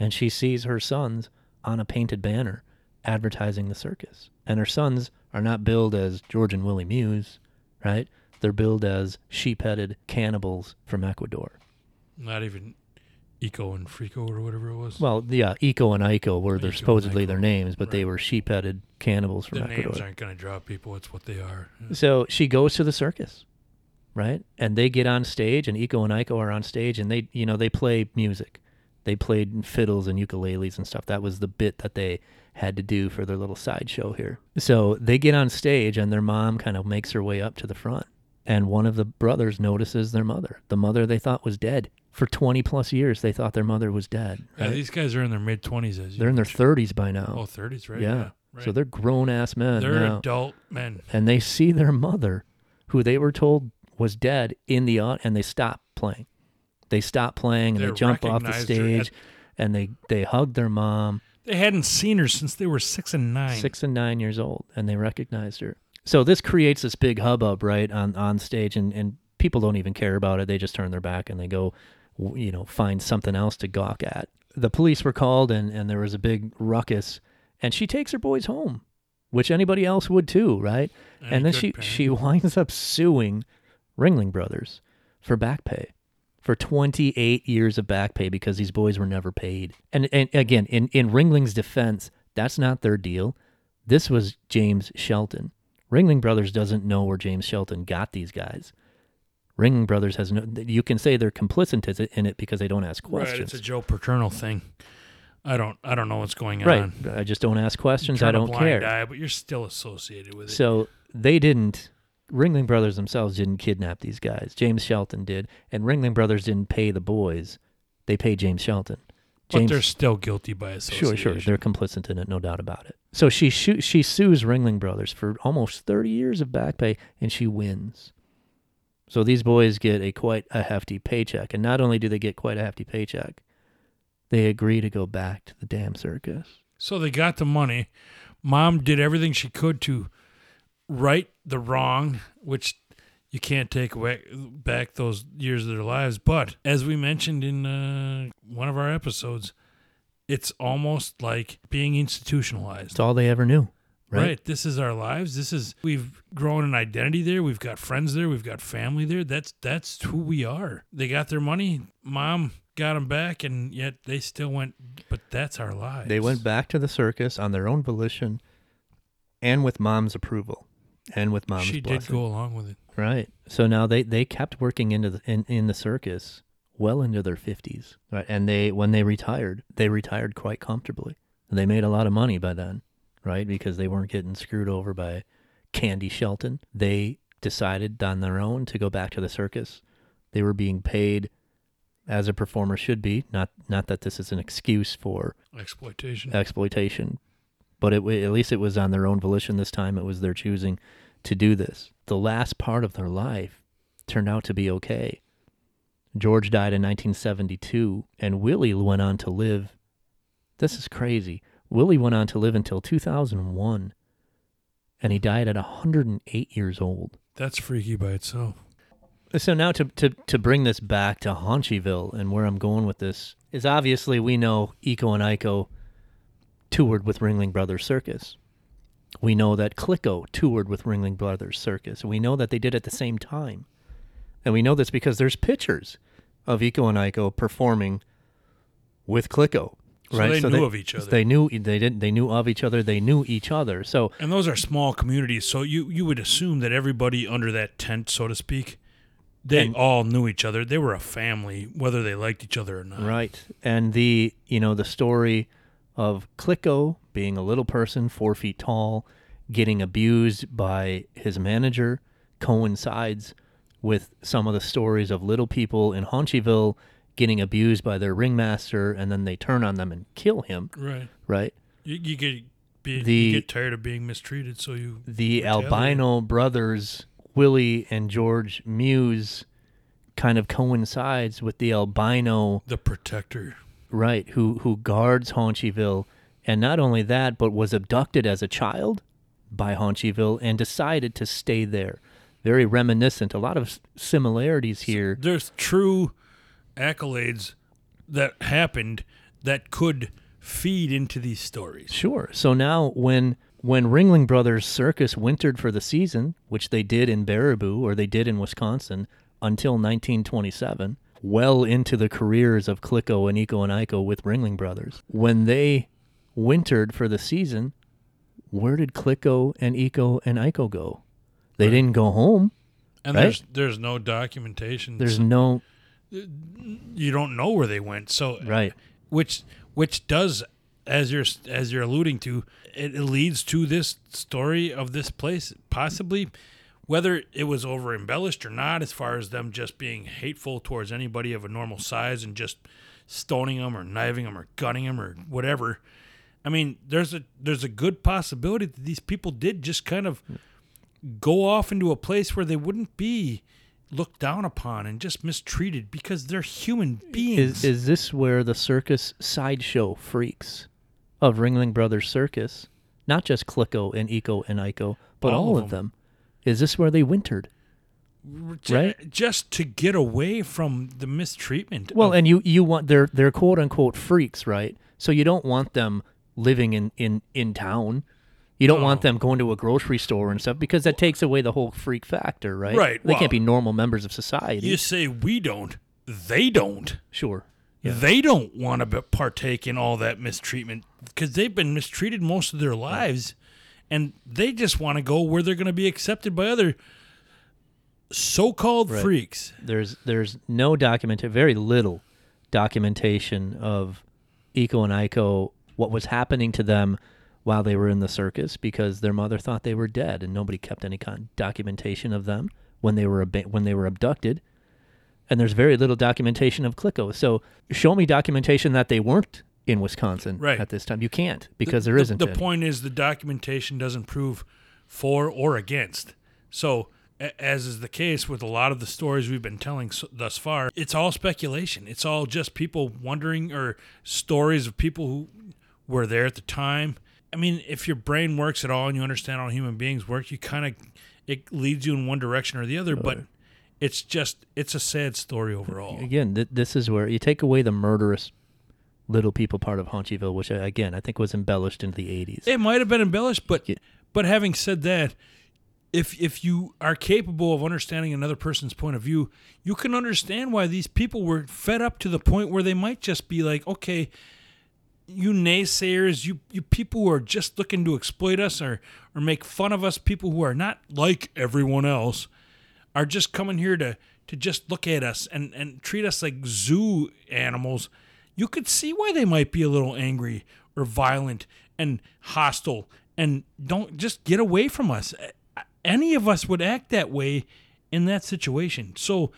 and she sees her sons on a painted banner advertising the circus and her sons are not billed as george and willie muse right they're billed as sheep-headed cannibals from ecuador Not even Eko and Frico or whatever it was. well yeah eko and iko were their Eko supposedly their names but they were sheep-headed cannibals from the ecuador names aren't going to draw people. It's what they are. So she goes to the circus, right? And they get on stage, and Iko and Iko are on stage, and they, you know, they play music. They played fiddles and ukuleles and stuff. That was the bit that they had to do for their little sideshow here. So they get on stage, and their mom kind of makes her way up to the front. And one of the brothers notices their mother, the mother they thought was dead. For 20 plus years, they thought their mother was dead. Yeah, these guys are in their mid twenties. As you They're in their 30s by now. oh 30s, right? yeah. right. So they're grown ass men. they're now adult men. and they see their mother, who they were told was dead, in the and they stop playing. They stop playing and They they jump off the recognized her stage, and they they hug their mom, They hadn't seen her since they were six and nine. six and nine years old, and they recognized her. So this creates this big hubbub, right, on on stage, and and people don't even care about it. They just turn their back and they go, w- you know, find something else to gawk at. The police were called, and and there was a big ruckus, and she takes her boys home, which anybody else would too, right? Any and then good she parent. she winds up suing Ringling Brothers for back pay. For 28 years of back pay because these boys were never paid. And and again, in in Ringling's defense, that's not their deal. This was James Shelton. Ringling Brothers doesn't know where James Shelton got these guys. Ringling Brothers has no. You can say they're complicit in it because they don't ask questions. Right, it's a Joe Paterno thing. I don't I don't know what's going Right. on. I just don't ask questions. I don't care. eye, but you're still associated with it. So they didn't. Ringling Brothers themselves didn't kidnap these guys. James Shelton did, and Ringling Brothers didn't pay the boys. They paid James Shelton. but James, they're still guilty by association. sure, sure, they're complicit in it, no doubt about it. So she shoo- she sues Ringling Brothers for almost thirty years of back pay, and she wins. So these boys get a quite a hefty paycheck, and not only do they get quite a hefty paycheck, they agree to go back to the damn circus. So they got the money. Mom did everything she could to right the wrong, which you can't take away back those years of their lives. But as we mentioned in uh, one of our episodes, it's almost like being institutionalized. It's all they ever knew, Right. right? This is our lives. This is we've grown an identity there. We've got friends there. We've got family there. That's that's who we are. They got their money. Mom got them back, and yet they still went. But that's our lives. They went back to the circus on their own volition and with mom's approval and with mom's She did blessing. go along with it. Right. So now they, they kept working into the in, in the circus well into their 50s. Right. And they when they retired, they retired quite comfortably. They made a lot of money by then, right? Because they weren't getting screwed over by Candy Shelton. They decided on their own to go back to the circus. They were being paid as a performer should be. Not not that this is an excuse for Exploitation. exploitation, but it, at least it was on their own volition this time. It was their choosing to do this. The last part of their life turned out to be okay. George died in 1972, and Willie went on to live. This is crazy. Willie went on to live until 2001, and he died at 108 years old. That's freaky by itself. So now to, to, to bring this back to Haunchyville and where I'm going with this is obviously we know Eko and Iko toured with Ringling Brothers Circus. We know that Clicko toured with Ringling Brothers Circus. We know that they did at the same time. And we know this because there's pictures of Eko and Iko performing with Clicko. Right? So they knew of each other. They knew they didn't they knew of each other, they knew each other. So And those are small communities, so you you would assume that everybody under that tent, so to speak, they And- all knew each other. They were a family, whether they liked each other or not. Right. And the you know the story of Clicko being a little person, four feet tall, getting abused by his manager coincides with some of the stories of little people in Haunchyville getting abused by their ringmaster, and then they turn on them and kill him. Right. Right. You, you get be, The- you get tired of being mistreated, so you the retaliate. albino brothers Willie and George Muse kind of coincides with the albino the protector. Right who who guards Haunchyville and not only that but was abducted as a child by Haunchyville and decided to stay there very reminiscent a lot of similarities here There's true accolades that happened that could feed into these stories. Sure. So now when when Ringling Brothers Circus wintered for the season, which they did in Baraboo or they did in Wisconsin until 1927, well into the careers of Clicko and Eko and Iko with Ringling Brothers. When they wintered for the season, where did Clicko and Eko and Iko go? They didn't go home. And Right. there's there's no documentation. There's so no you don't know where they went. So right. which which does as you're as you're alluding to it, it leads to this story of this place possibly whether it was over embellished or not as far as them just being hateful towards anybody of a normal size and just stoning them or kniving them or gunning them or whatever i mean there's a there's a good possibility that these people did just kind of go off into a place where they wouldn't be looked down upon and just mistreated because they're human beings Is is this where the circus sideshow freaks of Ringling Brothers Circus, not just Clicko and Eko and Iko, but All all, of of them. them. Is this where they wintered? Right? Just to get away from the mistreatment. Well, of- and you you want they're they're quote unquote freaks, right? So you don't want them living in in in town. You don't want them going to a grocery store and stuff because that takes away the whole freak factor, right? Right, They well- can't be normal members of society. you say we don't. they don't. Sure. Yeah. They don't want to partake in all that mistreatment because they've been mistreated most of their lives, and they just want to go where they're going to be accepted by other so-called Right. freaks. There's there's no document, very little documentation of Eko and Iko, what was happening to them while they were in the circus, because their mother thought they were dead, and nobody kept any kind documentation of them when they were ab- when they were abducted. And there's very little documentation of Clicko. So show me documentation that they weren't in Wisconsin Right. at this time. You can't because there the, isn't. The any. point is the documentation doesn't prove for or against. So, a- as is the case with a lot of the stories we've been telling so, thus far, it's all speculation. It's all just people wondering or stories of people who were there at the time. I mean, if your brain works at all and you understand how human beings work, you kind of it leads you in one direction or the other. But it's just it's a sad story overall. again, th- this is where you take away the murderous little people part of Haunchyville, which uh, again I think was embellished into the 80s. It might have been embellished, but Yeah. but having said that, if if you are capable of understanding another person's point of view, you can understand why these people were fed up to the point where they might just be like, okay, you naysayers, you you people who are just looking to exploit us or or make fun of us, people who are not like everyone else, are just coming here to to just look at us and and treat us like zoo animals. You could see why they might be a little angry or violent and hostile and don't just get away from us. Any of us would act that way in that situation. So,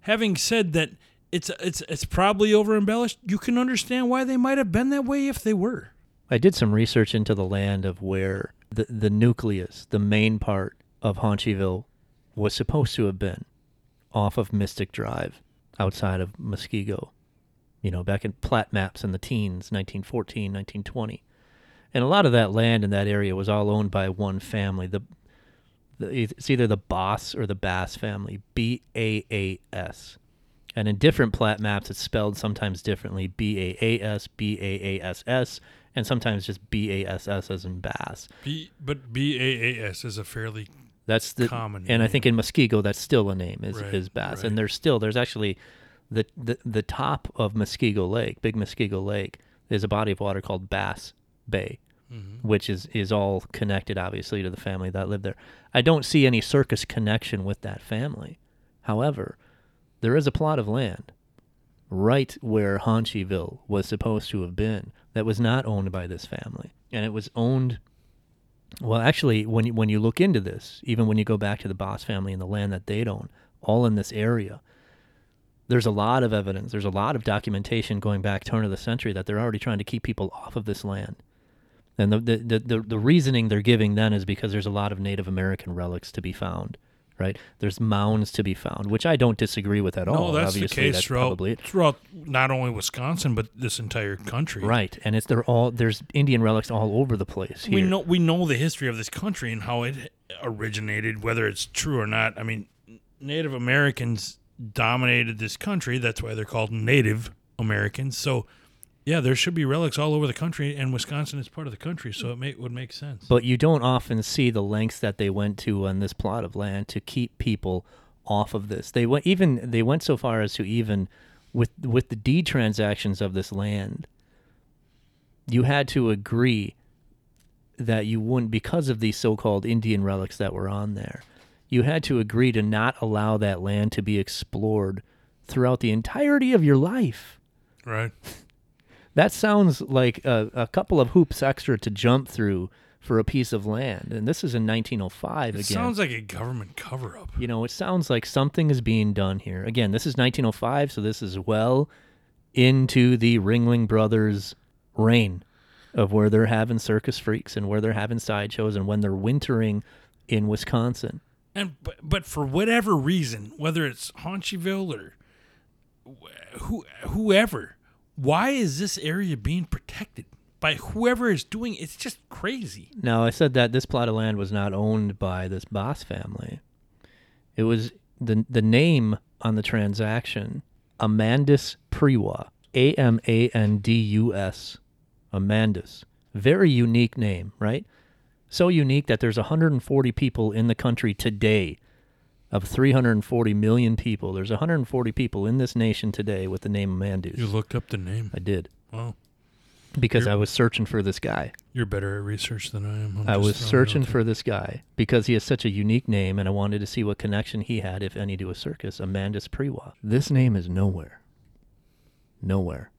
having said that, it's it's it's probably over embellished. You can understand why they might have been that way if they were. I did some research into the land of where the the nucleus, the main part of Haunchyville, was supposed to have been, off of Mystic Drive, outside of Muskego. You know, back in plat maps in the teens, 1914, 1920. And a lot of that land in that area was all owned by one family. The, the it's either the Boss or the Bass family, B A A S. And in different plat maps, it's spelled sometimes differently B A A S, B A A S S, and sometimes just B A S S as in Bass. B, but B A A S is a fairly That's the Common and I think in Muskego that's still a name is, Right, is Bass, right. and there's still there's actually the, the the top of Muskego Lake, Big Muskego Lake, there's a body of water called Bass Bay, Mm-hmm. which is is all connected obviously to the family that lived there. I don't see any circus connection with that family. However, there is a plot of land right where Haunchyville was supposed to have been that was not owned by this family, and it was owned well, actually, when you, when you look into this, even when you go back to the Boss family and the land that they'd own, all in this area, there's a lot of evidence. There's a lot of documentation going back turn of the century that they're already trying to keep people off of this land. And the the, the, the, the reasoning they're giving then is because there's a lot of Native American relics to be found, right? There's mounds to be found, which I don't disagree with at all. no, that's Obviously, the case that's throughout throughout not only Wisconsin but this entire country. Right, and it's they're all there's Indian relics all over the place. Here. We know we know the history of this country and how it originated, whether it's true or not. I mean, Native Americans dominated this country. That's why they're called Native Americans. So, yeah, there should be relics all over the country, and Wisconsin is part of the country, so it may, would make sense. But you don't often see the lengths that they went to on this plot of land to keep people off of this. They went even they went so far as to even with with the deed transactions of this land, you had to agree that you wouldn't because of these so-called Indian relics that were on there. You had to agree to not allow that land to be explored throughout the entirety of your life. right? That sounds like a, a couple of hoops extra to jump through for a piece of land. And this is in 1905 It again. sounds like a government cover-up. you know, it sounds like something is being done here. Again, this is 1905, so this is well into the Ringling Brothers' reign of where they're having circus freaks and where they're having sideshows and when they're wintering in Wisconsin. And but, but for whatever reason, whether it's Haunchyville or wh- who whoever, why is this area being protected by whoever is doing? It's just crazy. Now, I said that this plot of land was not owned by this Boss family. It was the the name on the transaction, Amandus Priwa, A M A N D U S, Amandus. Very unique name, right? So unique that there's 140 people in the country today of 340 million people, there's 140 people in this nation today with the name Amandus. You looked up the name. I did Wow. because You're- I was searching for this guy. You're better at research than I am. I'm I was searching for this guy because he has such a unique name, and I wanted to see what connection he had, if any, to a circus. Amandus Priwa. This name is nowhere. Nowhere.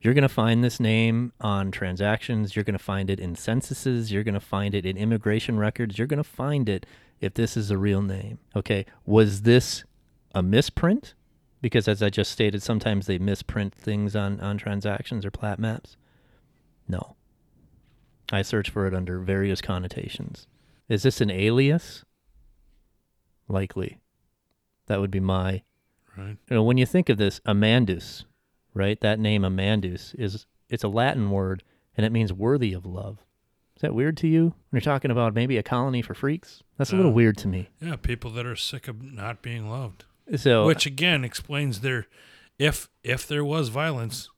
You're going to find this name on transactions. You're going to find it in censuses. You're going to find it in immigration records. You're going to find it if this is a real name. Okay. Was this a misprint? Because as I just stated, sometimes they misprint things on, on transactions or plat maps. No. I searched for it under various connotations. Is this an alias? Likely. That would be my. Right. You know, when you think of this, Amandus, right? That name Amandus is it's a Latin word and it means worthy of love. Is that weird to you? When you're talking about maybe a colony for freaks, that's a little Uh, weird to me. Yeah, people that are sick of not being loved. So, Which again explains their if if there was violence,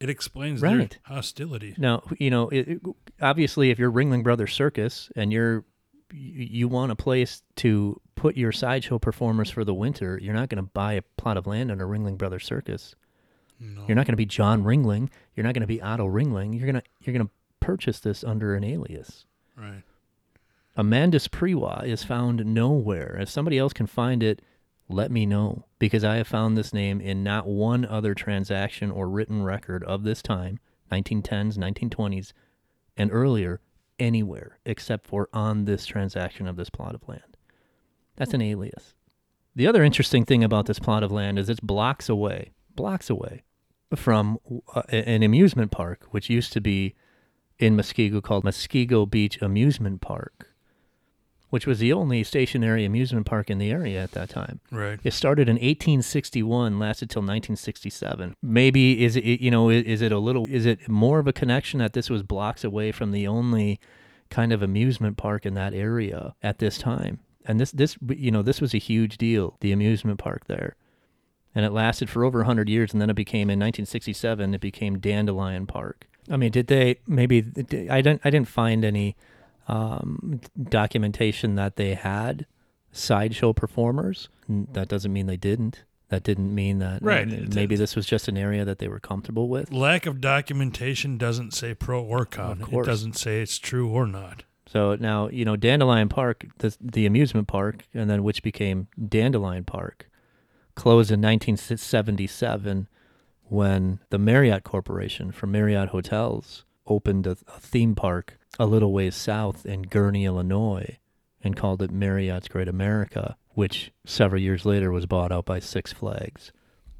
it explains Right. their hostility. Now, you know, it, it- obviously, if you're Ringling Brothers Circus and you're you, you want a place to put your sideshow performers for the winter, you're not going to buy a plot of land under Ringling Brothers Circus. No. You're not going to be John Ringling. You're not going to be Otto Ringling. You're gonna you're gonna purchase this under an alias. Right. Amandus Priwa is found nowhere. If somebody else can find it, let me know because I have found this name in not one other transaction or written record of this time, 1910s, 1920s, and earlier, anywhere except for on this transaction of this plot of land. That's an alias. The other interesting thing about this plot of land is it's blocks away, blocks away from uh, an amusement park, which used to be in Muskego called Muskego Beach Amusement Park, which was the only stationary amusement park in the area at that time. Right. It started in 1861, lasted till 1967. Maybe is it you know is, is it a little is it more of a connection that this was blocks away from the only kind of amusement park in that area at this time? And this this you know this was a huge deal, the amusement park there. And it lasted for over 100 years and then it became in 1967 it became Dandelion Park. I mean, did they maybe I didn't I didn't find any um, documentation that they had sideshow performers. That doesn't mean they didn't. That didn't mean that Right. uh, maybe this was just an area that they were comfortable with. Lack of documentation doesn't say pro or con. Of It doesn't say it's true or not. So now you know Dandelion Park, the the amusement park, and then which became Dandelion Park, closed in 1977 when the Marriott Corporation from Marriott Hotels opened a, a theme park a little ways south in Gurnee, Illinois, and called it Marriott's Great America, which several years later was bought out by Six Flags,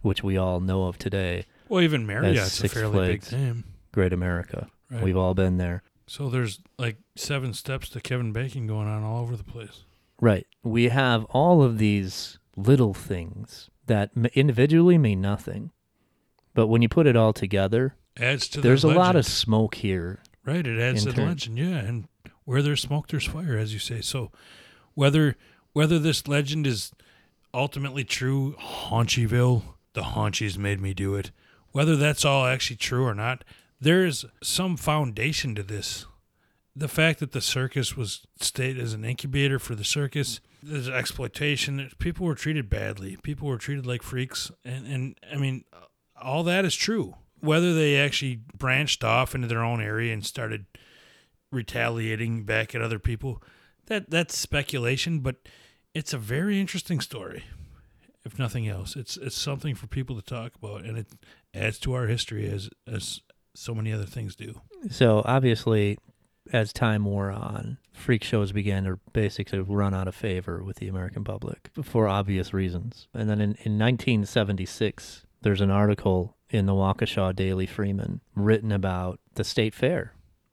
which we all know of today, Well, even Marriott's a Six fairly big Flags. name. Great America. Right. We've all been there. So there's like seven steps to Kevin Bacon going on all over the place. Right. We have all of these little things that m- individually mean nothing. But when you put it all together, Adds to there's the a lot of smoke here. Right, it adds to the legend, yeah. And where there's smoke, there's fire, as you say. So, whether whether this legend is ultimately true, Haunchyville, the Haunchies made me do it. Whether that's all actually true or not, there's some foundation to this. The fact that the circus was stayed as an incubator for the circus, there's exploitation. People were treated badly. People were treated like freaks, and and I mean, all that is true. Whether they actually branched off into their own area and started retaliating back at other people, that that's speculation, but it's a very interesting story. If nothing else, it's it's something for people to talk about, and it adds to our history as as so many other things do. So obviously, as time wore on, freak shows began to basically run out of favor with the American public for obvious reasons. And then in, in 1976, there's an article in the Waukesha Daily Freeman written about the state fair.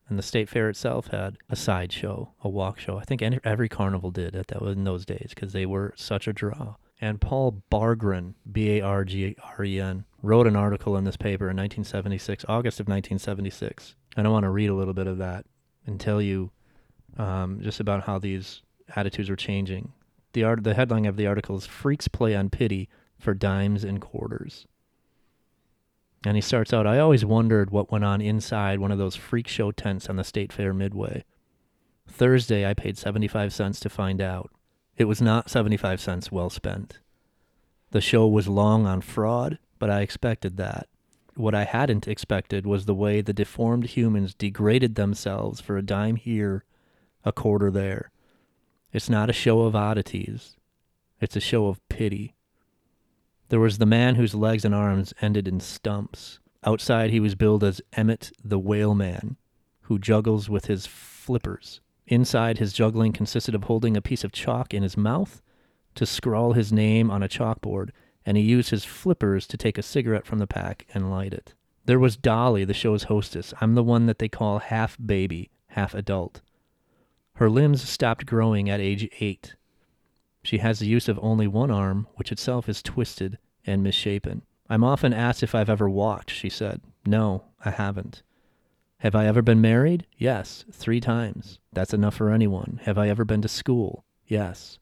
And the state fair itself had a sideshow, a walk show. I think every carnival did at that in those days because they were such a draw. And Paul Bargren, B A R G R E N, wrote an article in this paper in 1976, August of 1976. And I want to read a little bit of that and tell you um, just about how these attitudes were changing. The art, the headline of the article is "Freaks Play on Pity for Dimes and Quarters." And he starts out, I always wondered what went on inside one of those freak show tents on the State Fair Midway. Thursday, I paid 75 cents to find out. It was not 75 cents well spent. The show was long on fraud, but I expected that. What I hadn't expected was the way the deformed humans degraded themselves for a dime here, a quarter there. It's not a show of oddities, it's a show of pity. There was the man whose legs and arms ended in stumps. Outside, he was billed as Emmett the Whale Man, who juggles with his flippers. Inside, his juggling consisted of holding a piece of chalk in his mouth to scrawl his name on a chalkboard, and he used his flippers to take a cigarette from the pack and light it. There was Dolly, the show's hostess. I'm the one that they call half baby, half adult. Her limbs stopped growing at age eight. She has the use of only one arm, which itself is twisted and misshapen. I'm often asked if I've ever walked, she said. No, I haven't. Have I ever been married? Yes, three times. That's enough for anyone. Have I ever been to school? Yes.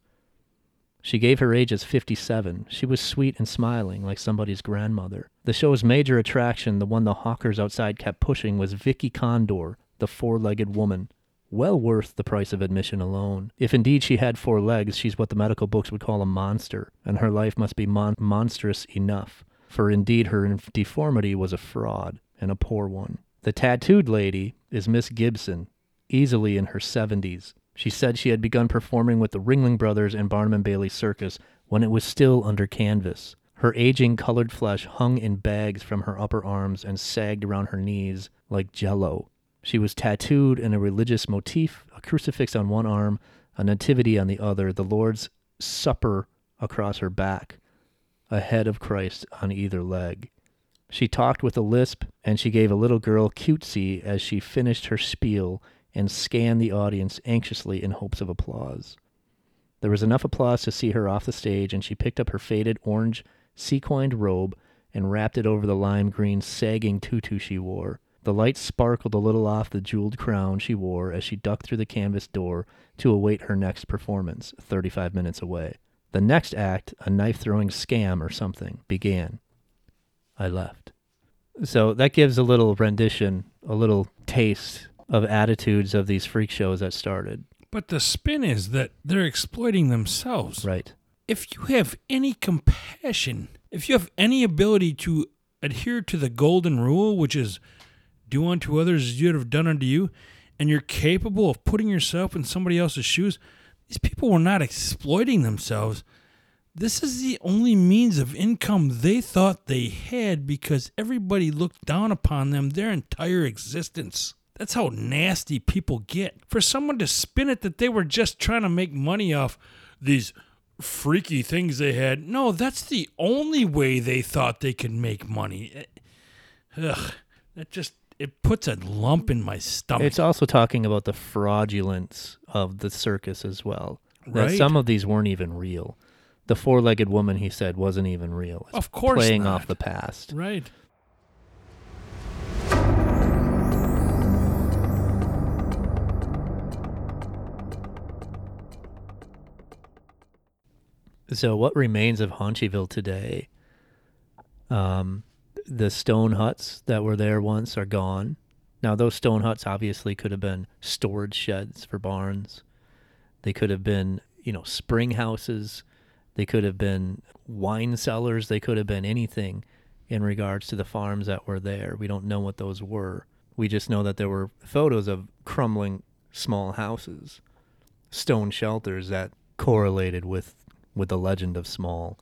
She gave her age as 57. She was sweet and smiling, like somebody's grandmother. The show's major attraction, the one the hawkers outside kept pushing, was Vicky Condor, the four legged woman. Well worth the price of admission alone. If indeed she had four legs, she's what the medical books would call a monster, and her life must be mon- monstrous enough, for indeed her inf- deformity was a fraud, and a poor one. The tattooed lady is Miss Gibson, easily in her 70s. She said she had begun performing with the Ringling Brothers and Barnum and Bailey Circus when it was still under canvas. Her aging colored flesh hung in bags from her upper arms and sagged around her knees like jello. She was tattooed in a religious motif, a crucifix on one arm, a nativity on the other, the Lord's Supper across her back, a head of Christ on either leg. She talked with a lisp, and she gave a little girl cutesy as she finished her spiel and scanned the audience anxiously in hopes of applause. There was enough applause to see her off the stage, and she picked up her faded orange sequined robe and wrapped it over the lime green sagging tutu she wore. The light sparkled a little off the jeweled crown she wore as she ducked through the canvas door to await her next performance, 35 minutes away. The next act, a knife throwing scam or something, began. I left. So that gives a little rendition, a little taste of attitudes of these freak shows that started. But the spin is that they're exploiting themselves. Right. If you have any compassion, if you have any ability to adhere to the golden rule, which is do unto others as you'd have done unto you, and you're capable of putting yourself in somebody else's shoes, these people were not exploiting themselves. This is the only means of income they thought they had because everybody looked down upon them their entire existence. That's how nasty people get. For someone to spin it that they were just trying to make money off these freaky things they had, no, that's the only way they thought they could make money. Eh, ugh, that just it puts a lump in my stomach. It's also talking about the fraudulence of the circus as well. That Right. some of these weren't even real. The four-legged woman, he said, wasn't even real. It's Of course playing not. off the past. right. So, what remains of Haunchyville today? Um, the stone huts that were there once are gone. Now, those stone huts obviously could have been storage sheds for barns. They could have been, you know, spring houses. They could have been wine cellars. They could have been anything in regards to the farms that were there. We don't know what those were. We just know that there were photos of crumbling small houses, stone shelters that correlated with with the legend of small,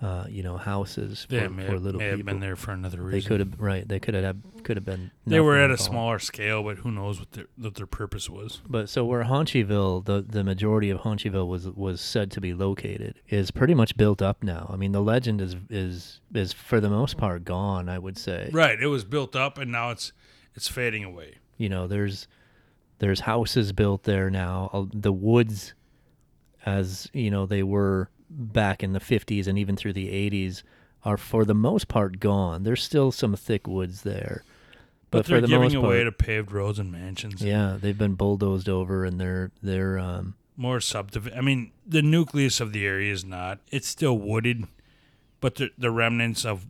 uh, you know, houses for, They may, for have, little may have people. been there for another reason. They could have right. They could have could have been. They were at a all. smaller scale, but who knows what their what their purpose was. But so where Haunchyville, the the majority of Haunchyville was was said to be located, is pretty much built up now. I mean, the legend is is is for the most part gone. I would say. Right. It was built up, and now it's it's fading away. You know, there's there's houses built there now. Uh, The woods, as you know, they were back in the 50s and even through the 80s, are for the most part gone. There's still some thick woods there, But, but, they're for the giving most away part, to paved roads and mansions. yeah, they've been bulldozed over and they're they're um, More subdivision. I mean, the nucleus of the area is not. It's still wooded, but the the remnants of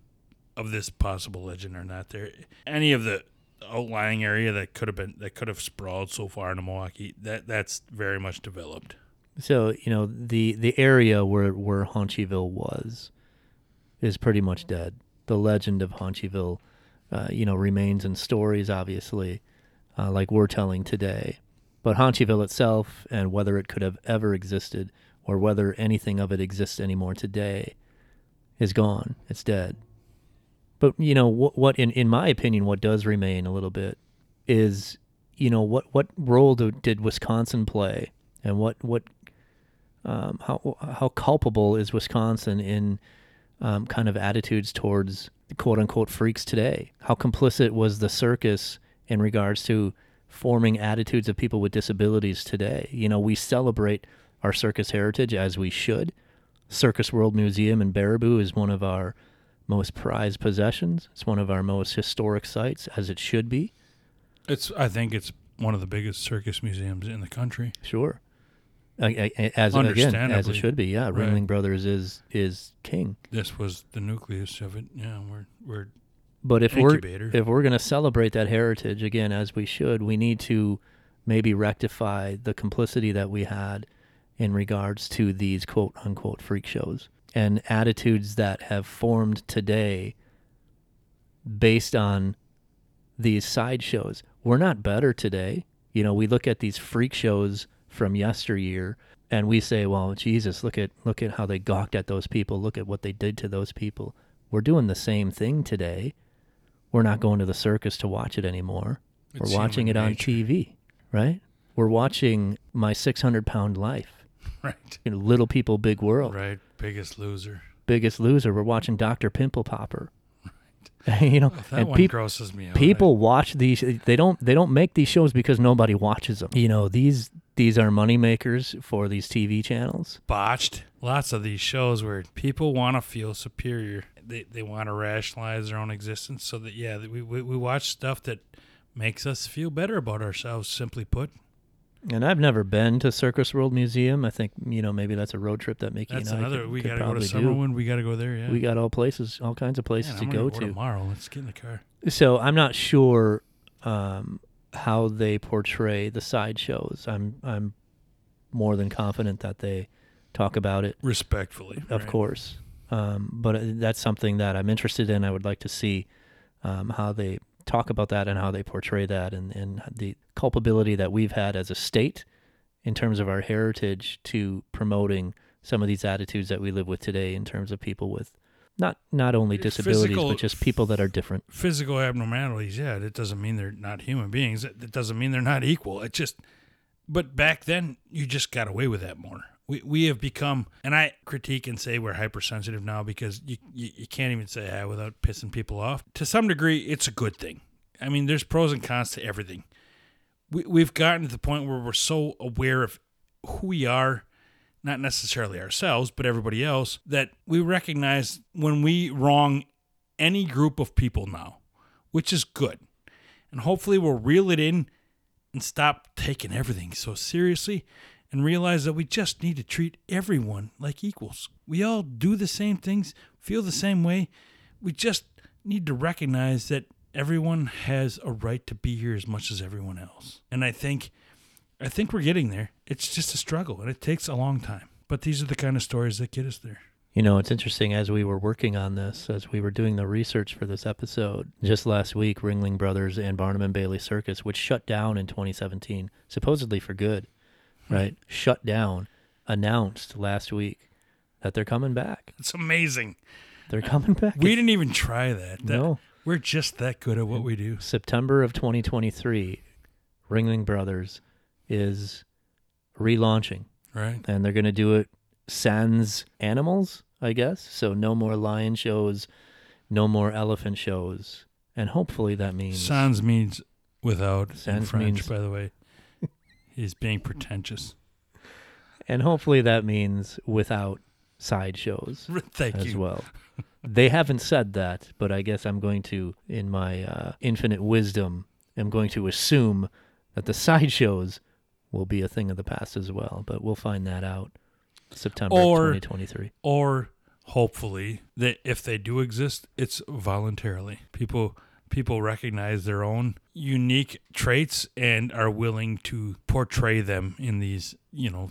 of this possible legend are not there. Any of the outlying area that could have been that could have sprawled so far into Milwaukee, that that's very much developed. So you know the the area where where Haunchyville was is pretty much dead. The legend of Haunchyville, uh, you know, remains in stories, obviously, uh, like we're telling today. But Haunchyville itself, and whether it could have ever existed, or whether anything of it exists anymore today, is gone. It's dead. But you know what? What in in my opinion, what does remain a little bit is, you know, what what role do, did Wisconsin play, and what what um, how how culpable is Wisconsin in um, kind of attitudes towards quote unquote freaks today? How complicit was the circus in regards to forming attitudes of people with disabilities today? You know, we celebrate our circus heritage as we should. Circus World Museum in Baraboo is one of our most prized possessions. It's one of our most historic sites, as it should be. It's. I think it's one of the biggest circus museums in the country. Sure. As again, as it should be, yeah. Right. Ringling Brothers is is king. This was the nucleus of it. Yeah, we're we're But if Incubator. we're if we're going to celebrate that heritage again, as we should, we need to maybe rectify the complicity that we had in regards to these quote unquote freak shows and attitudes that have formed today based on these sideshows. We're not better today. You know, we look at these freak shows from yesteryear and we say, "Well, Jesus, look at look at how they gawked at those people. Look at what they did to those people." We're doing the same thing today. We're not going to the circus to watch it anymore. It's We're watching it on nature. TV, right? We're watching My 600 Pound Life. right. You know, Little People, Big World. Right. Biggest loser. Biggest Loser. We're watching Dr. Pimple Popper. you know, That and peop- grosses me out. people watch these. They don't. They don't make these shows because nobody watches them. You know, these these are money makers for these TV channels. botched. Lots of these shows where people want to feel superior. They they want to rationalize their own existence. So that yeah, we, we we watch stuff that makes us feel better about ourselves. Simply put, And I've never been to Circus World Museum. I think you know maybe that's a road trip that Mickey that's and I another. could, we could got to go to probably. Summerwind. We got to go there. Yeah. We got all places, all kinds of places Man, to go to. tomorrow. Let's get in the car. So I'm not sure um, how they portray the sideshows. I'm I'm more than confident that they talk about it, Respectfully, of right? course. Um, but uh, that's something that I'm interested in. I would like to see um, how they talk about that and how they portray that, and, and the culpability that we've had as a state in terms of our heritage to promoting some of these attitudes that we live with today in terms of people with not not only disabilities Physical- but just people that are different. Physical abnormalities. Yeah, it doesn't mean they're not human beings. it, that doesn't mean they're not equal. It just. But back then, you just got away with that more. We, we have become, and I critique and say we're hypersensitive now because you, you, you can't even say ah without pissing people off. To some degree, it's a good thing. I mean, there's pros and cons to everything. We, we've gotten to the point where we're so aware of who we are, not necessarily ourselves, but everybody else, that we recognize when we wrong any group of people now, which is good. And hopefully we'll reel it in and stop taking everything so seriously and realize that we just need to treat everyone like equals. We all do the same things, feel the same way. We just need to recognize that everyone has a right to be here as much as everyone else. And I think I think we're getting there. It's just a struggle and it takes a long time. But these are the kind of stories that get us there. You know, it's interesting as we were working on this, as we were doing the research for this episode, just last week, Ringling Brothers and Barnum and Bailey Circus, which shut down in 2017, supposedly for good, hmm. right? Shut down, announced last week that they're coming back. It's amazing. They're coming back. We didn't even try that. That- No. We're just that good at what we do. September of 2023. Ringling Brothers is relaunching, Right? and they're going to do it sans animals, I guess. So no more lion shows, no more elephant shows, and hopefully that means Sans means without in Sans French, means- by the way. He's being pretentious. and hopefully that means without sideshows Thank you. as you. well. they haven't said that, but I guess I'm going to, in my uh, infinite wisdom, am going to assume that the sideshows will be a thing of the past as well. But we'll find that out September Or- 2023. Or hopefully that if they do exist, it's voluntarily. People people recognize their own unique traits and are willing to portray them in these, you know,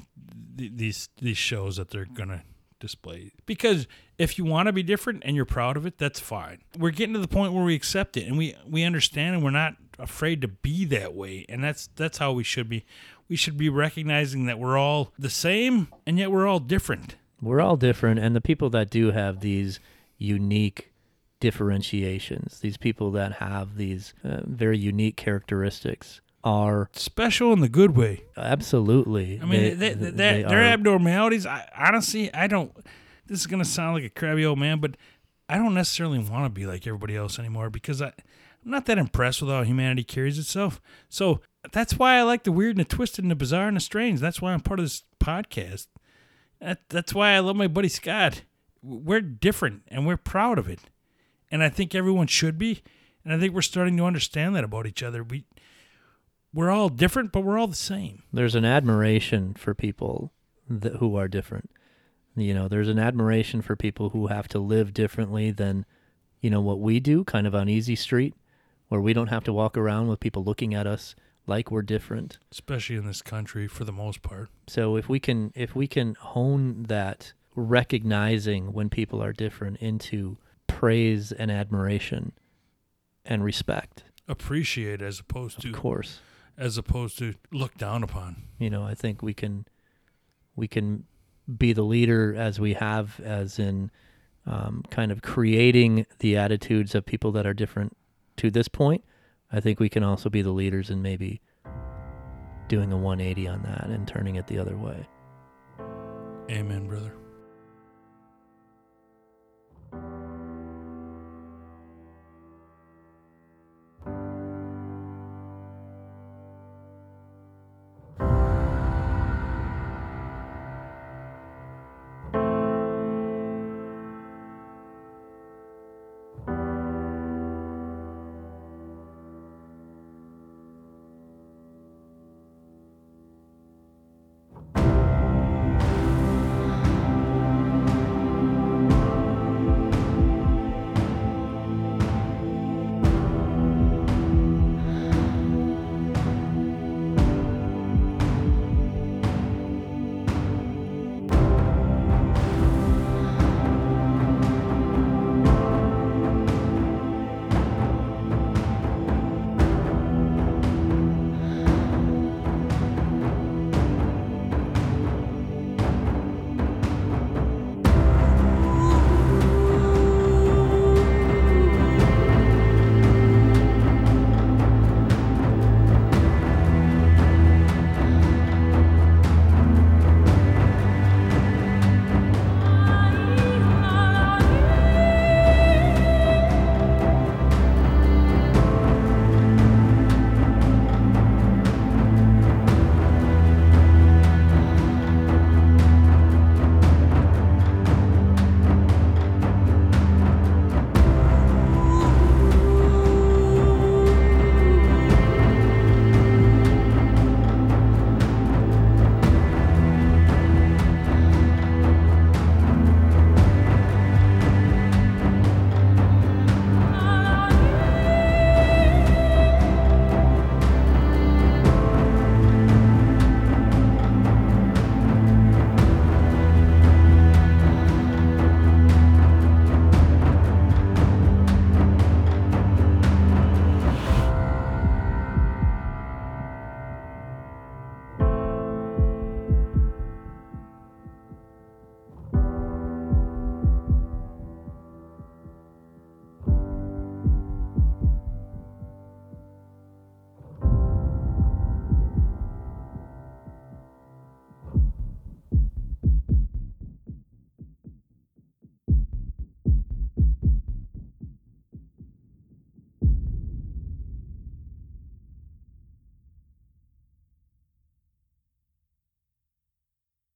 th- these these shows that they're gonna display because if you want to be different and you're proud of it that's fine we're getting to the point where we accept it and we we understand and we're not afraid to be that way and that's that's how we should be we should be recognizing that we're all the same and yet we're all different We're all different, and the people that do have these unique differentiations, these people that have these uh, very unique characteristics, are special in the good way absolutely. I mean, they- they, they their abnormalities. I honestly, I don't. This is gonna sound like a crabby old man, but I don't necessarily want to be like everybody else anymore because I, I'm not that impressed with how humanity carries itself. So that's why I like the weird and the twisted and the bizarre and the strange. That's why I'm part of this podcast. That, that's why I love my buddy Scott. We're different and we're proud of it, and I think everyone should be. And I think we're starting to understand that about each other. We we're all different, but we're all the same. there's an admiration for people that, who are different. You know, there's an admiration for people who have to live differently than, you know, what we do, kind of on easy street, where we don't have to walk around with people looking at us like we're different. especially in this country for the most part. So if we can if we can hone that recognizing when people are different into praise and admiration and respect, Appreciate as opposed of to course. as opposed to look down upon. you know i think we can we can be the leader as we have as in um, kind of creating the attitudes of people that are different to this point i think we can also be the leaders in maybe doing a 180 on that and turning it the other way Amen, brother.